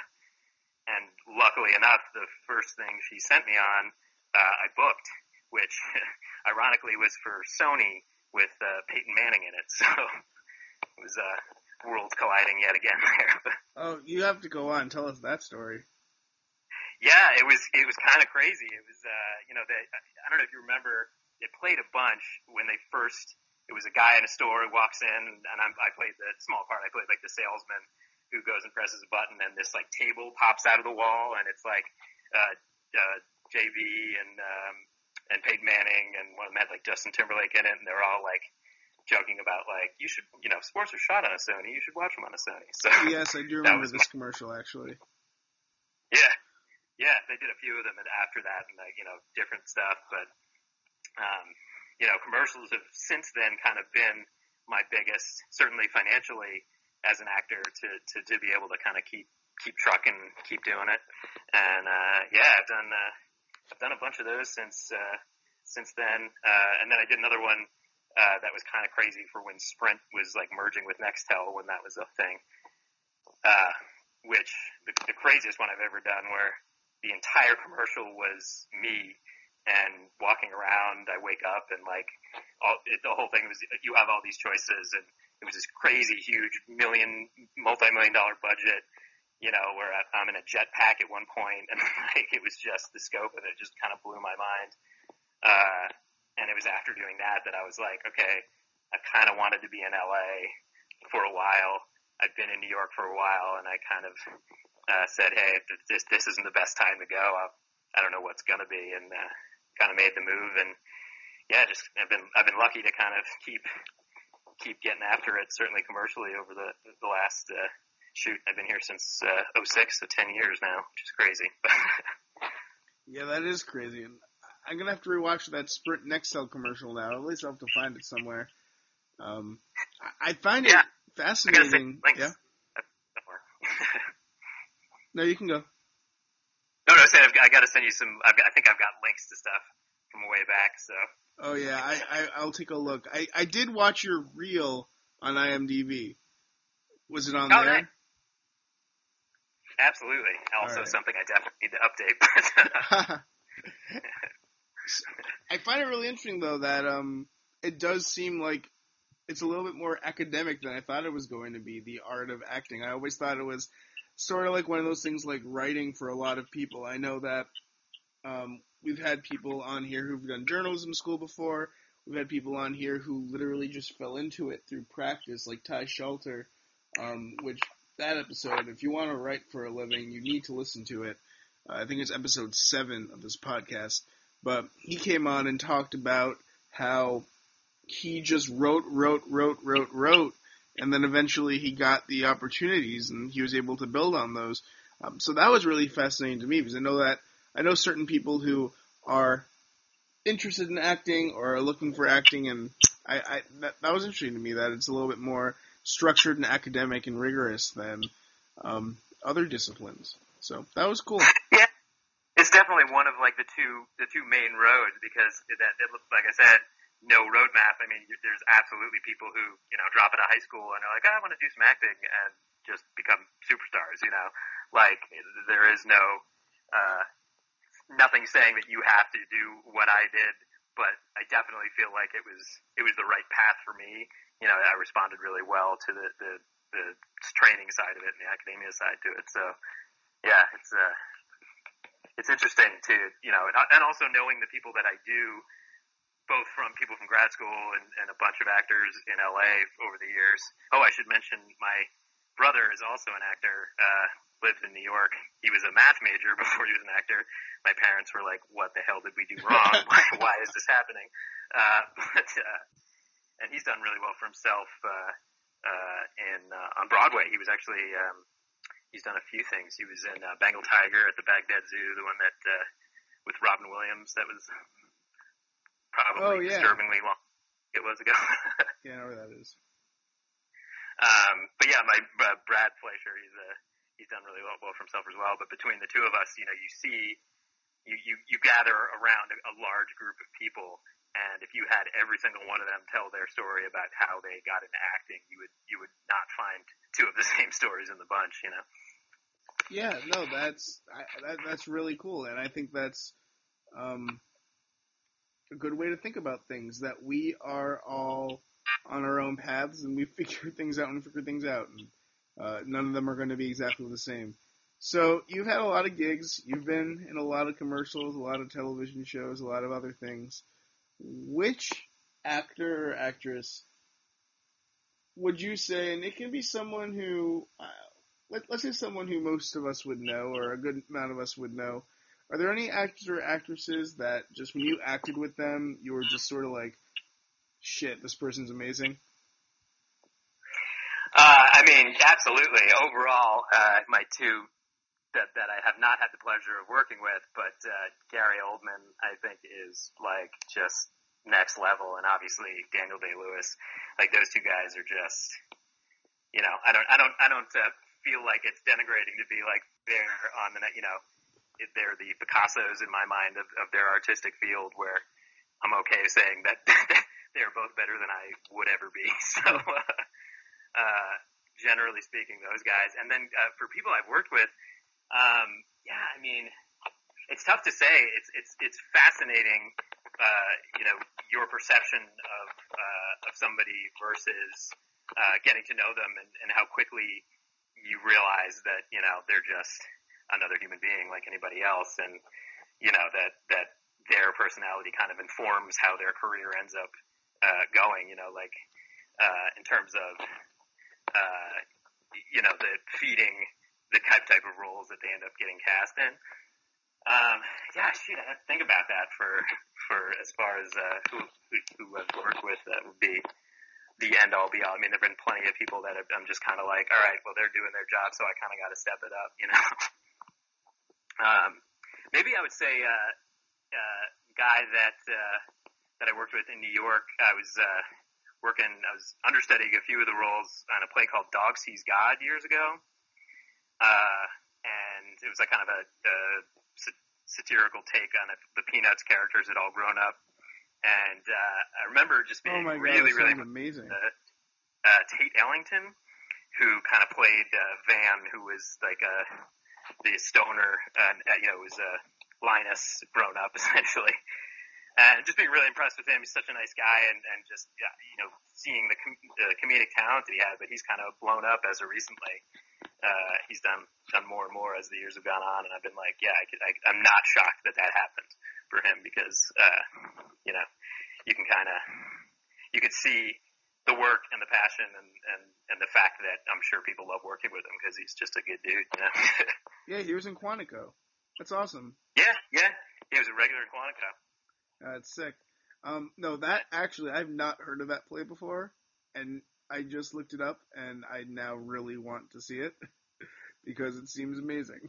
and luckily enough, the first thing she sent me on, uh, I booked, which ironically was for Sony with uh, Peyton Manning in it. So it was uh, worlds colliding yet again there. oh, you have to go on. Tell us that story. Yeah, it was it was kind of crazy. It was uh, you know, they, I don't know if you remember, it played a bunch when they first. It was a guy in a store who walks in, and I'm, I played the small part. I played like the salesman who goes and presses a button, and this like table pops out of the wall, and it's like uh, uh, JV and um, and Peyton Manning, and one of them had like Justin Timberlake in it, and they're all like joking about like you should you know sports are shot on a Sony, you should watch them on a Sony. So yes, I do remember this my, commercial actually. Yeah, yeah, they did a few of them after that and like, you know, different stuff. But, um, you know, commercials have since then kind of been my biggest, certainly financially as an actor to, to, to be able to kind of keep, keep trucking, keep doing it. And, uh, yeah, I've done, uh, I've done a bunch of those since, uh, since then. Uh, and then I did another one, uh, that was kind of crazy for when Sprint was like merging with Nextel when that was a thing. Uh, which the, the craziest one I've ever done where the entire commercial was me and walking around. I wake up and like all, it, the whole thing was you have all these choices and it was this crazy huge million multi-million dollar budget you know where I'm in a jetpack at one point and like it was just the scope of it just kind of blew my mind uh and it was after doing that that I was like okay I kind of wanted to be in LA for a while I've been in New York for a while and I kind of uh, said, "Hey, if this this isn't the best time to go, I'll, I don't know what's gonna be," and uh, kind of made the move. And yeah, just I've been I've been lucky to kind of keep keep getting after it. Certainly commercially over the the last uh, shoot. I've been here since uh, 06, so 10 years now, which is crazy. yeah, that is crazy. And I'm gonna have to rewatch that Sprint Nextel commercial now. At least I'll have to find it somewhere. Um, I, I find yeah. it fascinating. Yeah. No, you can go. No, no, I said I've, I got to send you some. I've got, I think I've got links to stuff from way back. So. Oh yeah, I, I I'll take a look. I I did watch your reel on IMDb. Was it on oh, there? Nice. Absolutely. Also, right. something I definitely need to update. I find it really interesting though that um it does seem like it's a little bit more academic than I thought it was going to be. The art of acting. I always thought it was sort of like one of those things like writing for a lot of people. I know that um, we've had people on here who've done journalism school before. We've had people on here who literally just fell into it through practice, like Ty Shelter, um, which that episode, if you want to write for a living, you need to listen to it. Uh, I think it's episode seven of this podcast. But he came on and talked about how he just wrote, wrote, wrote, wrote, wrote, and then eventually he got the opportunities and he was able to build on those. Um, so that was really fascinating to me because I know that I know certain people who are interested in acting or are looking for acting, and I, I that, that was interesting to me that it's a little bit more structured and academic and rigorous than um, other disciplines. So that was cool. Yeah, it's definitely one of like the two the two main roads because that it, like I said no roadmap. I mean, there's absolutely people who, you know, drop out of high school and are like, oh, I want to do some acting and just become superstars, you know? Like, there is no, uh, nothing saying that you have to do what I did, but I definitely feel like it was, it was the right path for me. You know, I responded really well to the, the, the training side of it and the academia side to it. So, yeah, it's, uh, it's interesting to, you know, and also knowing the people that I do, both from people from grad school and, and a bunch of actors in LA over the years. Oh, I should mention my brother is also an actor. Uh, lived in New York. He was a math major before he was an actor. My parents were like, "What the hell did we do wrong? why, why is this happening?" Uh, but uh, and he's done really well for himself uh, uh, in uh, on Broadway. He was actually um, he's done a few things. He was in uh, Bengal Tiger at the Baghdad Zoo, the one that uh, with Robin Williams. That was probably oh, yeah. disturbingly long it was ago. yeah, I know where that is. Um, but yeah, my uh, Brad Fleischer, he's a he's done really well, well for himself as well. But between the two of us, you know, you see, you you, you gather around a, a large group of people, and if you had every single one of them tell their story about how they got into acting, you would you would not find two of the same stories in the bunch, you know. Yeah, no, that's I, that, that's really cool, and I think that's um, a good way to think about things. That we are all on our own paths, and we figure things out and figure things out. And, uh, none of them are going to be exactly the same. So you've had a lot of gigs. You've been in a lot of commercials, a lot of television shows, a lot of other things. Which actor or actress would you say, and it can be someone who, uh, let, us say someone who most of us would know, or a good amount of us would know. Are there any actors or actresses that just when you acted with them, you were just sort of like, shit, this person's amazing? Uh, I mean, absolutely. Overall, uh, my two that that I have not had the pleasure of working with, but uh, Gary Oldman, I think, is like just next level, and obviously Daniel Day Lewis. Like those two guys are just, you know, I don't, I don't, I don't uh, feel like it's denigrating to be like they're on the, you know, they're the Picassos in my mind of, of their artistic field, where I'm okay saying that they're both better than I would ever be. So. Uh, uh, generally speaking, those guys. And then uh, for people I've worked with, um, yeah, I mean, it's tough to say. It's it's it's fascinating, uh, you know, your perception of uh, of somebody versus uh, getting to know them and, and how quickly you realize that you know they're just another human being like anybody else, and you know that that their personality kind of informs how their career ends up uh, going. You know, like uh, in terms of uh, you know, the feeding the type type of roles that they end up getting cast in. Um, yeah, shoot, I have think about that for for as far as uh, who, who who I've worked with. That would be the end all be all. I mean, there've been plenty of people that I'm just kind of like, all right, well, they're doing their job, so I kind of got to step it up, you know. um, maybe I would say uh, uh, guy that uh, that I worked with in New York. I was uh, working, I was understudying a few of the roles on a play called Dog Sees God years ago. Uh, and it was like kind of a, a satirical take on the Peanuts characters had all grown up. And, uh, I remember just being oh really, God, really amazing. Uh, uh, Tate Ellington, who kind of played, uh, Van, who was like, a, the stoner, uh, you know, was, uh, Linus grown up essentially and just being really impressed with him. He's such a nice guy, and and just yeah, you know seeing the, com- the comedic talent that he had. But he's kind of blown up as of recently. Uh, he's done done more and more as the years have gone on, and I've been like, yeah, I could, I, I'm not shocked that that happened for him because uh, you know you can kind of you could see the work and the passion and, and, and the fact that I'm sure people love working with him because he's just a good dude. You know? yeah, he was in Quantico. That's awesome. Yeah, yeah, he was a regular in Quantico. That's sick. Um, no, that actually, I've not heard of that play before, and I just looked it up, and I now really want to see it because it seems amazing.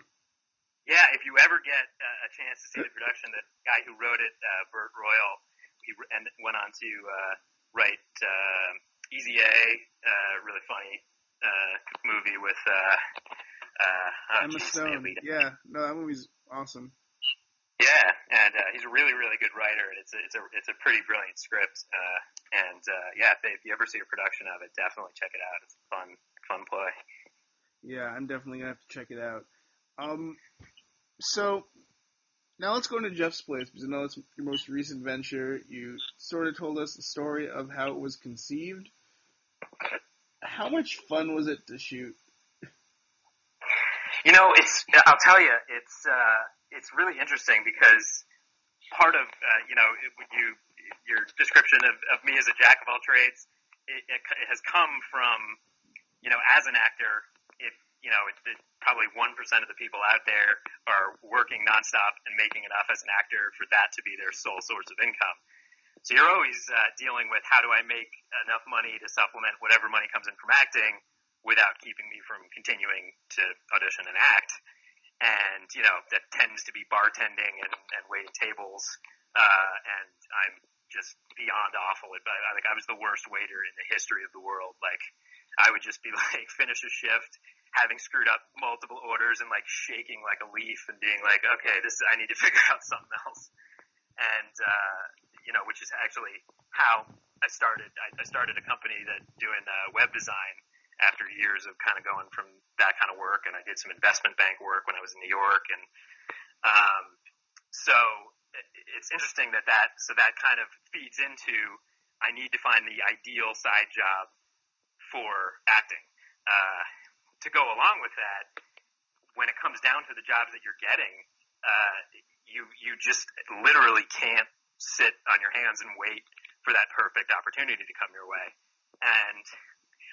Yeah, if you ever get uh, a chance to see the production, the guy who wrote it, uh, Bert Royal, he and went on to uh, write uh, Easy A, uh, really funny uh, movie with uh, uh, oh, Emma geez, Stone. Yeah, no, that movie's awesome. Yeah, and uh, he's a really, really good writer, and it's a, it's a it's a pretty brilliant script. Uh, and uh, yeah, if, they, if you ever see a production of it, definitely check it out. It's a fun, fun play. Yeah, I'm definitely gonna have to check it out. Um, so now let's go into Jeff's place because I know it's your most recent venture. You sort of told us the story of how it was conceived. How much fun was it to shoot? You know, it's I'll tell you, it's uh, it's really interesting because part of uh, you know it, you your description of, of me as a jack of all trades it, it, it has come from you know as an actor if you know it, it, probably one percent of the people out there are working nonstop and making enough as an actor for that to be their sole source of income. So you're always uh, dealing with how do I make enough money to supplement whatever money comes in from acting without keeping me from continuing to audition and act and you know that tends to be bartending and, and waiting tables. Uh, and I'm just beyond awful. At, I, like I was the worst waiter in the history of the world. Like I would just be like finish a shift, having screwed up multiple orders and like shaking like a leaf and being like, okay, this I need to figure out something else. And uh, you know, which is actually how I started. I, I started a company that doing uh, web design after years of kind of going from that kind of work, and I did some investment bank work when I was in New York, and um, so it's interesting that that so that kind of feeds into I need to find the ideal side job for acting. Uh, to go along with that, when it comes down to the jobs that you're getting, uh, you you just literally can't sit on your hands and wait for that perfect opportunity to come your way. And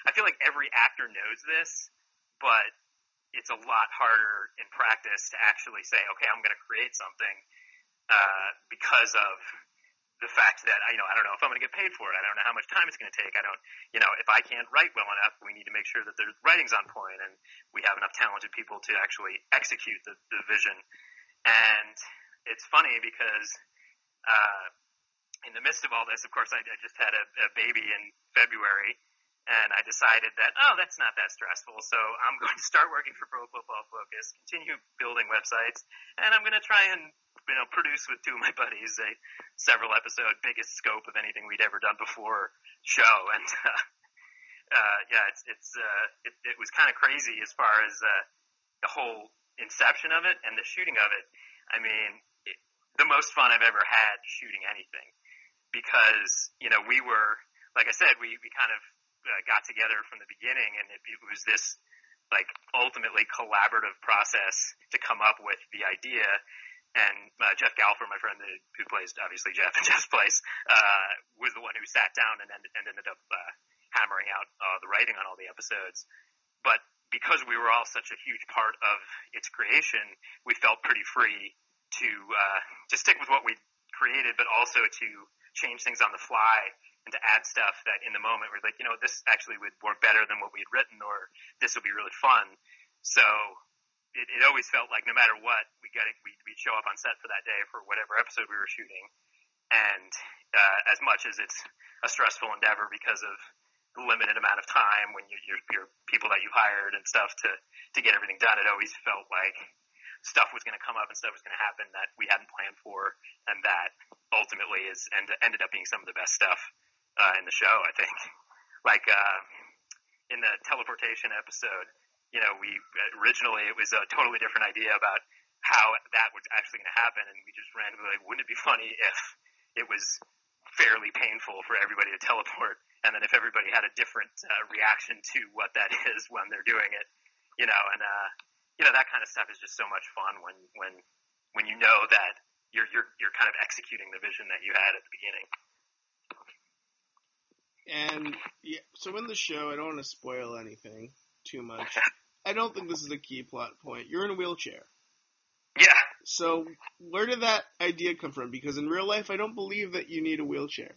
I feel like every actor knows this, but it's a lot harder in practice to actually say, okay, I'm going to create something uh, because of the fact that you know I don't know if I'm going to get paid for it. I don't know how much time it's going to take. I don't, you know, if I can't write well enough, we need to make sure that the writing's on point and we have enough talented people to actually execute the, the vision. And it's funny because uh, in the midst of all this, of course, I, I just had a, a baby in February, and I decided that oh, that's not that stressful. So I'm going to start working for Pro Football Focus, continue building websites, and I'm going to try and you know produce with two of my buddies a several episode biggest scope of anything we'd ever done before show, and uh, uh, yeah, it's it's uh, it, it was kind of crazy as far as uh, the whole inception of it and the shooting of it. I mean, it, the most fun I've ever had shooting anything because you know we were like I said we we kind of uh, got together from the beginning, and it, it was this like ultimately collaborative process to come up with the idea. And uh, Jeff Galfer, my friend who plays obviously Jeff in Jeff's place, uh, was the one who sat down and, ended, and ended up uh, hammering out uh, the writing on all the episodes. But because we were all such a huge part of its creation, we felt pretty free to uh, to stick with what we created, but also to change things on the fly and to add stuff that in the moment we're like, you know, this actually would work better than what we had written, or this would be really fun. So it, it always felt like no matter what, we got we we'd show up on set for that day for whatever episode we were shooting, and uh, as much as it's a stressful endeavor because of the limited amount of time when you, you're, you're people that you hired and stuff to to get everything done, it always felt like stuff was going to come up and stuff was going to happen that we hadn't planned for, and that ultimately is and ended up being some of the best stuff uh, in the show. I think, like uh, in the teleportation episode, you know, we originally it was a totally different idea about how that was actually going to happen, and we just randomly like, wouldn't it be funny if it was fairly painful for everybody to teleport, and then if everybody had a different uh, reaction to what that is when they're doing it, you know, and uh, you know that kind of stuff is just so much fun when when when you know that you're you're you're kind of executing the vision that you had at the beginning. And yeah, so in the show, I don't want to spoil anything too much. I don't think this is a key plot point. You're in a wheelchair. Yeah. So where did that idea come from? Because in real life, I don't believe that you need a wheelchair.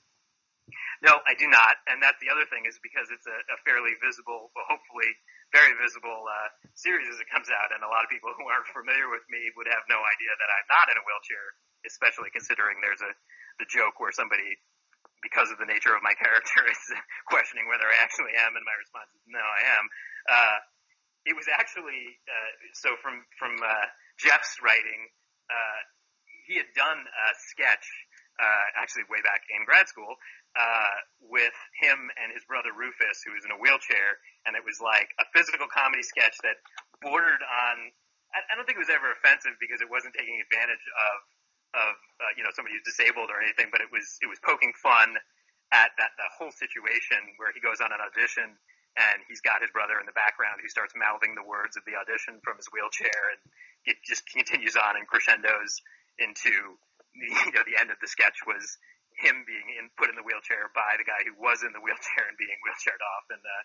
No, I do not. And that's the other thing is because it's a, a fairly visible, well, hopefully very visible uh, series as it comes out, and a lot of people who aren't familiar with me would have no idea that I'm not in a wheelchair, especially considering there's a the joke where somebody because of the nature of my character, is questioning whether I actually am, and my response is no, I am. Uh, it was actually uh, so from from uh, Jeff's writing. Uh, he had done a sketch uh, actually way back in grad school uh, with him and his brother Rufus, who was in a wheelchair, and it was like a physical comedy sketch that bordered on. I, I don't think it was ever offensive because it wasn't taking advantage of of uh, you know somebody who's disabled or anything, but it was it was poking fun at that the whole situation where he goes on an audition and he's got his brother in the background who starts mouthing the words of the audition from his wheelchair and it just continues on and crescendos into the, you know the end of the sketch was him being in, put in the wheelchair by the guy who was in the wheelchair and being wheelchaired off. And uh,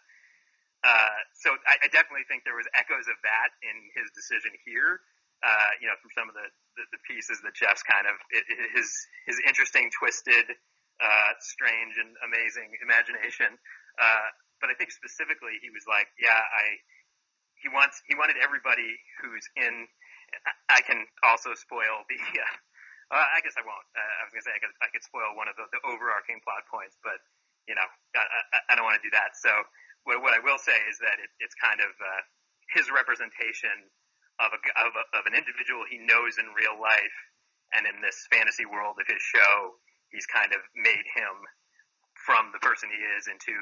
uh, so I, I definitely think there was echoes of that in his decision here uh, you know, from some of the, the, the pieces that Jeff's kind of it, his his interesting, twisted, uh, strange, and amazing imagination. Uh, but I think specifically, he was like, yeah, I he wants he wanted everybody who's in. I can also spoil the. Uh, uh, I guess I won't. Uh, I was gonna say I could I could spoil one of the, the overarching plot points, but you know, I, I, I don't want to do that. So what, what I will say is that it, it's kind of uh, his representation of, a, of, a, of an individual he knows in real life, and in this fantasy world of his show, he's kind of made him from the person he is into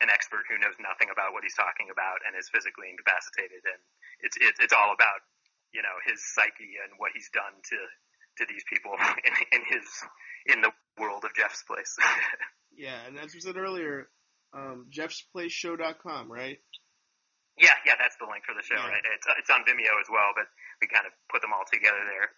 an expert who knows nothing about what he's talking about and is physically incapacitated. And it's it's, it's all about you know his psyche and what he's done to to these people in, in his in the world of Jeff's place. yeah, and as we said earlier, um, Jeff'sPlaceShow.com, right? Yeah, yeah, that's the link for the show, yeah. right? It's it's on Vimeo as well, but we kind of put them all together there.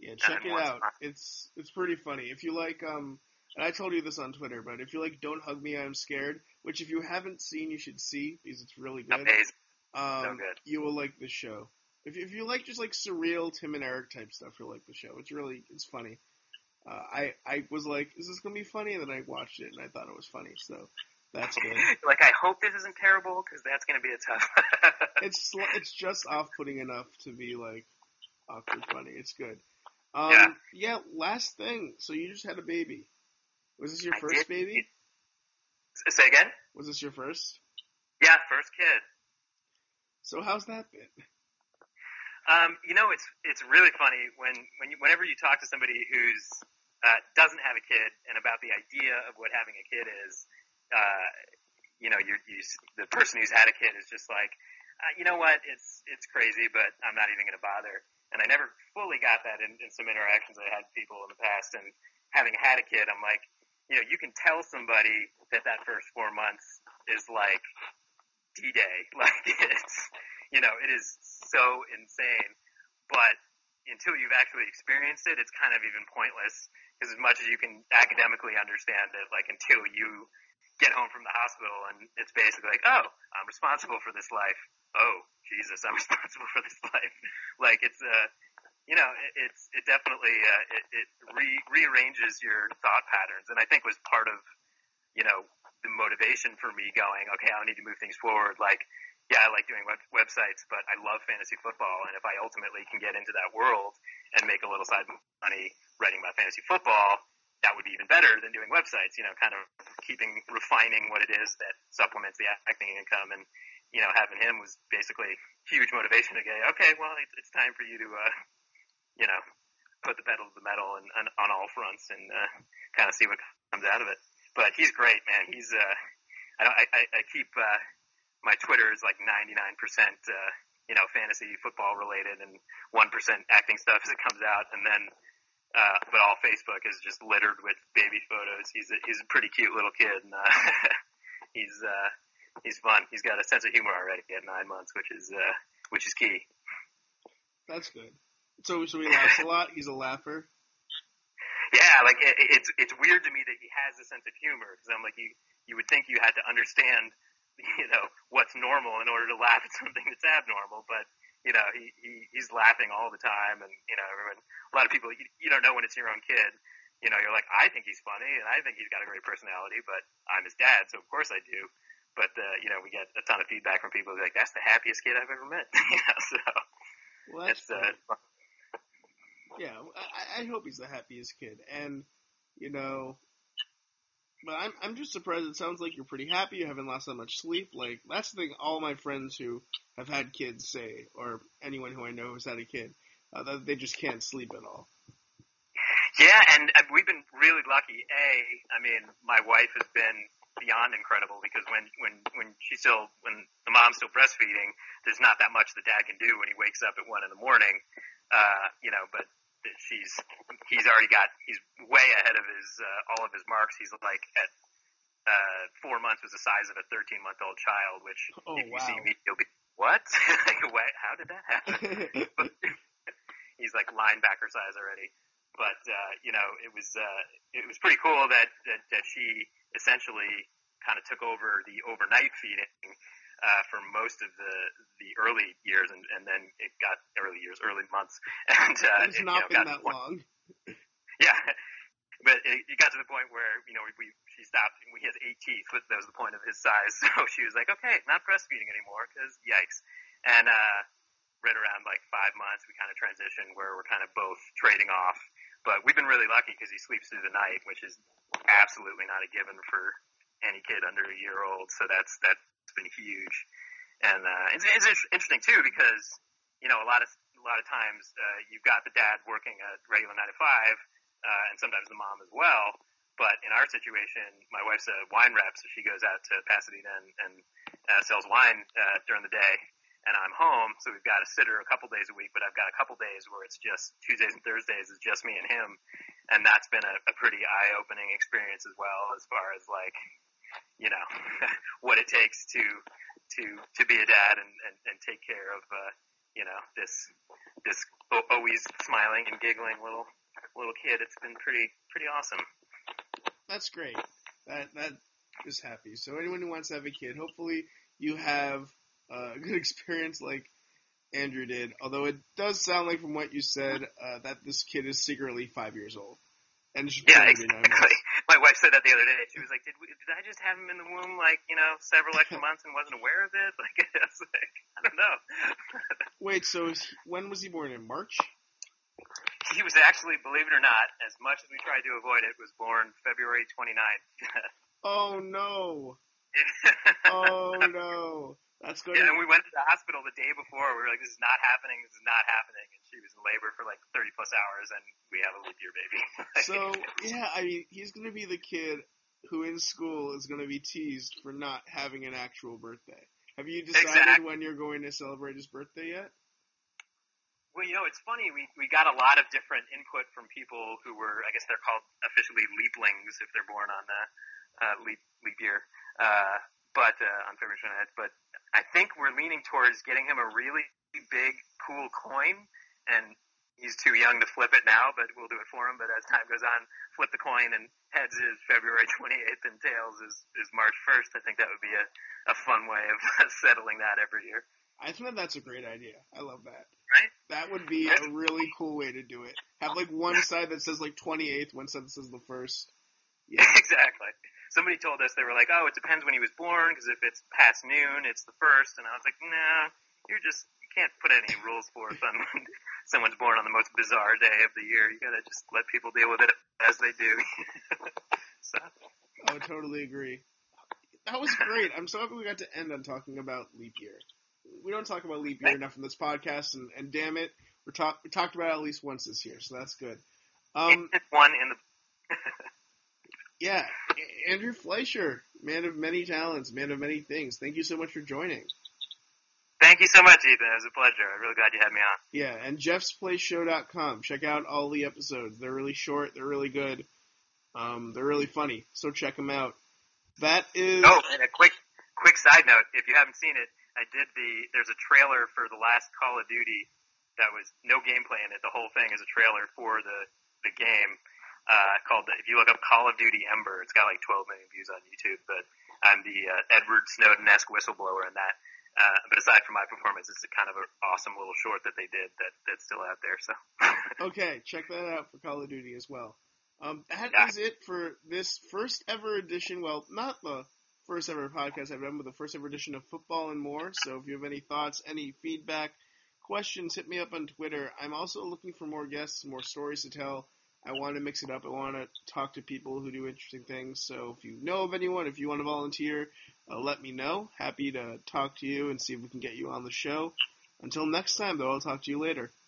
Yeah, check it out. It's it's pretty funny. If you like, um, and I told you this on Twitter, but if you like, don't hug me, I'm scared. Which if you haven't seen, you should see because it's really good. Amazing. Um, so good. You will like the show. If if you like just like surreal Tim and Eric type stuff, you'll like the show. It's really it's funny. Uh, I I was like, is this gonna be funny? And then I watched it and I thought it was funny. So that's good. like I hope this isn't terrible because that's gonna be a tough. it's it's just off putting enough to be like awkward funny. It's good. Um, yeah. Yeah. Last thing. So you just had a baby. Was this your I first did. baby? Say again. Was this your first? Yeah, first kid. So how's that been? Um, you know, it's it's really funny when when you, whenever you talk to somebody who's uh, doesn't have a kid and about the idea of what having a kid is, uh, you know, you you the person who's had a kid is just like, uh, you know what, it's it's crazy, but I'm not even going to bother. And I never fully got that in, in some interactions I had with people in the past. And having had a kid, I'm like, you know, you can tell somebody that that first four months is like D-Day. Like it's, you know, it is so insane. But until you've actually experienced it, it's kind of even pointless. Because as much as you can academically understand it, like until you get home from the hospital and it's basically like, oh, I'm responsible for this life. Oh, Jesus, I'm responsible for this life. like it's uh you know, it, it's it definitely uh, it, it re- rearranges your thought patterns, and I think was part of you know the motivation for me going, okay, I need to move things forward. Like, yeah, I like doing web- websites, but I love fantasy football. And if I ultimately can get into that world and make a little side money writing about fantasy football, that would be even better than doing websites, you know, kind of keeping, refining what it is that supplements the acting income. And, you know, having him was basically huge motivation to go, okay, well, it's, it's time for you to, uh, you know, put the pedal to the metal and, and on all fronts and, uh, kind of see what comes out of it but he's great, man. He's uh, I I, I keep uh, my Twitter is like 99 percent uh, you know fantasy football related and one percent acting stuff as it comes out, and then uh, but all Facebook is just littered with baby photos. He's a, he's a pretty cute little kid, and uh, he's uh, he's fun. He's got a sense of humor already at nine months, which is uh, which is key. That's good. So so he laughs a lot. He's a laugher. Yeah, like it, it's it's weird to me that he has a sense of humor because I'm like you you would think you had to understand you know what's normal in order to laugh at something that's abnormal, but you know he, he he's laughing all the time, and you know everyone a lot of people you, you don't know when it's your own kid. You know, you're like, I think he's funny, and I think he's got a great personality, but I'm his dad, so of course I do. But uh, you know, we get a ton of feedback from people like, "That's the happiest kid I've ever met." you know, so well, that's it's, uh, yeah, I, I hope he's the happiest kid, and you know, but I'm I'm just surprised. It sounds like you're pretty happy. You haven't lost that much sleep. Like that's the thing. All my friends who have had kids say, or anyone who I know who's had a kid, uh, that they just can't sleep at all. Yeah, and uh, we've been really lucky. A, I mean, my wife has been beyond incredible because when when when she's still when the mom's still breastfeeding, there's not that much the dad can do when he wakes up at one in the morning. Uh, you know, but she's he's already got he's way ahead of his uh, all of his marks. He's like at uh, four months was the size of a 13 month old child, which oh, if wow. you see me, you'll be what? like, what? How did that happen? but he's like linebacker size already. But uh, you know, it was uh, it was pretty cool that that, that she essentially kind of took over the overnight feeding uh, for most of the the early years, and, and then it got early years, early months, and uh, it's not you know, been that long. yeah, but it, it got to the point where you know we, we she stopped. And he has eight teeth, but that was the point of his size. So she was like, okay, not breastfeeding anymore because yikes. And uh, right around like five months, we kind of transitioned where we're kind of both trading off. But we've been really lucky because he sleeps through the night, which is absolutely not a given for any kid under a year old. So that's that's been huge, and uh, it's, it's interesting too because you know a lot of a lot of times uh, you've got the dad working a regular nine to five, uh, and sometimes the mom as well. But in our situation, my wife's a wine rep, so she goes out to Pasadena and, and uh, sells wine uh, during the day, and I'm home. So we've got a sitter a couple days a week, but I've got a couple days where it's just Tuesdays and Thursdays is just me and him, and that's been a, a pretty eye-opening experience as well, as far as like, you know, what it takes to to to be a dad and and, and take care of uh, you know this this always smiling and giggling little little kid. It's been pretty pretty awesome. That's great. That that is happy. So anyone who wants to have a kid, hopefully you have a good experience like Andrew did. Although it does sound like from what you said uh, that this kid is secretly five years old. And yeah, exactly. My wife said that the other day. She was like, "Did we, did I just have him in the womb like you know several extra months and wasn't aware of it?" Like, I was like, I don't know. Wait, so when was he born? In March? he was actually, believe it or not, as much as we tried to avoid it, was born February 29th. oh no. oh no. That's good. Yeah, and we went to the hospital the day before. We were like, "This is not happening. This is not happening." And she was in labor for like 30 plus hours, and we have a leap year baby. so yeah, I mean, he's going to be the kid who in school is going to be teased for not having an actual birthday. Have you decided exactly. when you're going to celebrate his birthday yet? Well, you know, it's funny. We we got a lot of different input from people who were, I guess they're called officially leaplings if they're born on the uh, leap leap year, uh, but uh, on February 29th. But I think we're leaning towards getting him a really big, cool coin, and he's too young to flip it now, but we'll do it for him. But as time goes on, flip the coin, and heads is February 28th, and tails is is March 1st. I think that would be a a fun way of settling that every year. I think that that's a great idea. I love that. Right? That would be a really cool way to do it. Have like one side that says like 28th, one side that says the first. Yeah. exactly. Somebody told us they were like, "Oh, it depends when he was born because if it's past noon, it's the first. And I was like, "Nah, you're just you can't put any rules for it on someone's born on the most bizarre day of the year. You gotta just let people deal with it as they do." so. I would totally agree. That was great. I'm so happy we got to end on talking about leap year we don't talk about leap year enough in this podcast, and, and damn it, we're talk we talked about it at least once this year, so that's good. Um, one in the. yeah, Andrew Fleischer, man of many talents, man of many things. Thank you so much for joining. Thank you so much, Ethan. It was a pleasure. I'm really glad you had me on. Yeah, and jeffsplayShow.com. Check out all the episodes. They're really short. They're really good. Um, they're really funny. So check them out. That is. Oh, and a quick, quick side note. If you haven't seen it, I did the there's a trailer for the last Call of Duty that was no gameplay in it. The whole thing is a trailer for the the game uh, called if you look up Call of Duty Ember, it's got like 12 million views on YouTube. But I'm the uh, Edward Snowden-esque whistleblower in that. Uh, but aside from my performance, it's a kind of an awesome little short that they did that that's still out there. So okay, check that out for Call of Duty as well. Um, that yeah. is it for this first ever edition. Well, not the first ever podcast I've done with the first ever edition of Football and More. So if you have any thoughts, any feedback, questions, hit me up on Twitter. I'm also looking for more guests, more stories to tell. I want to mix it up. I want to talk to people who do interesting things. So if you know of anyone, if you want to volunteer, uh, let me know. Happy to talk to you and see if we can get you on the show. Until next time, though, I'll talk to you later.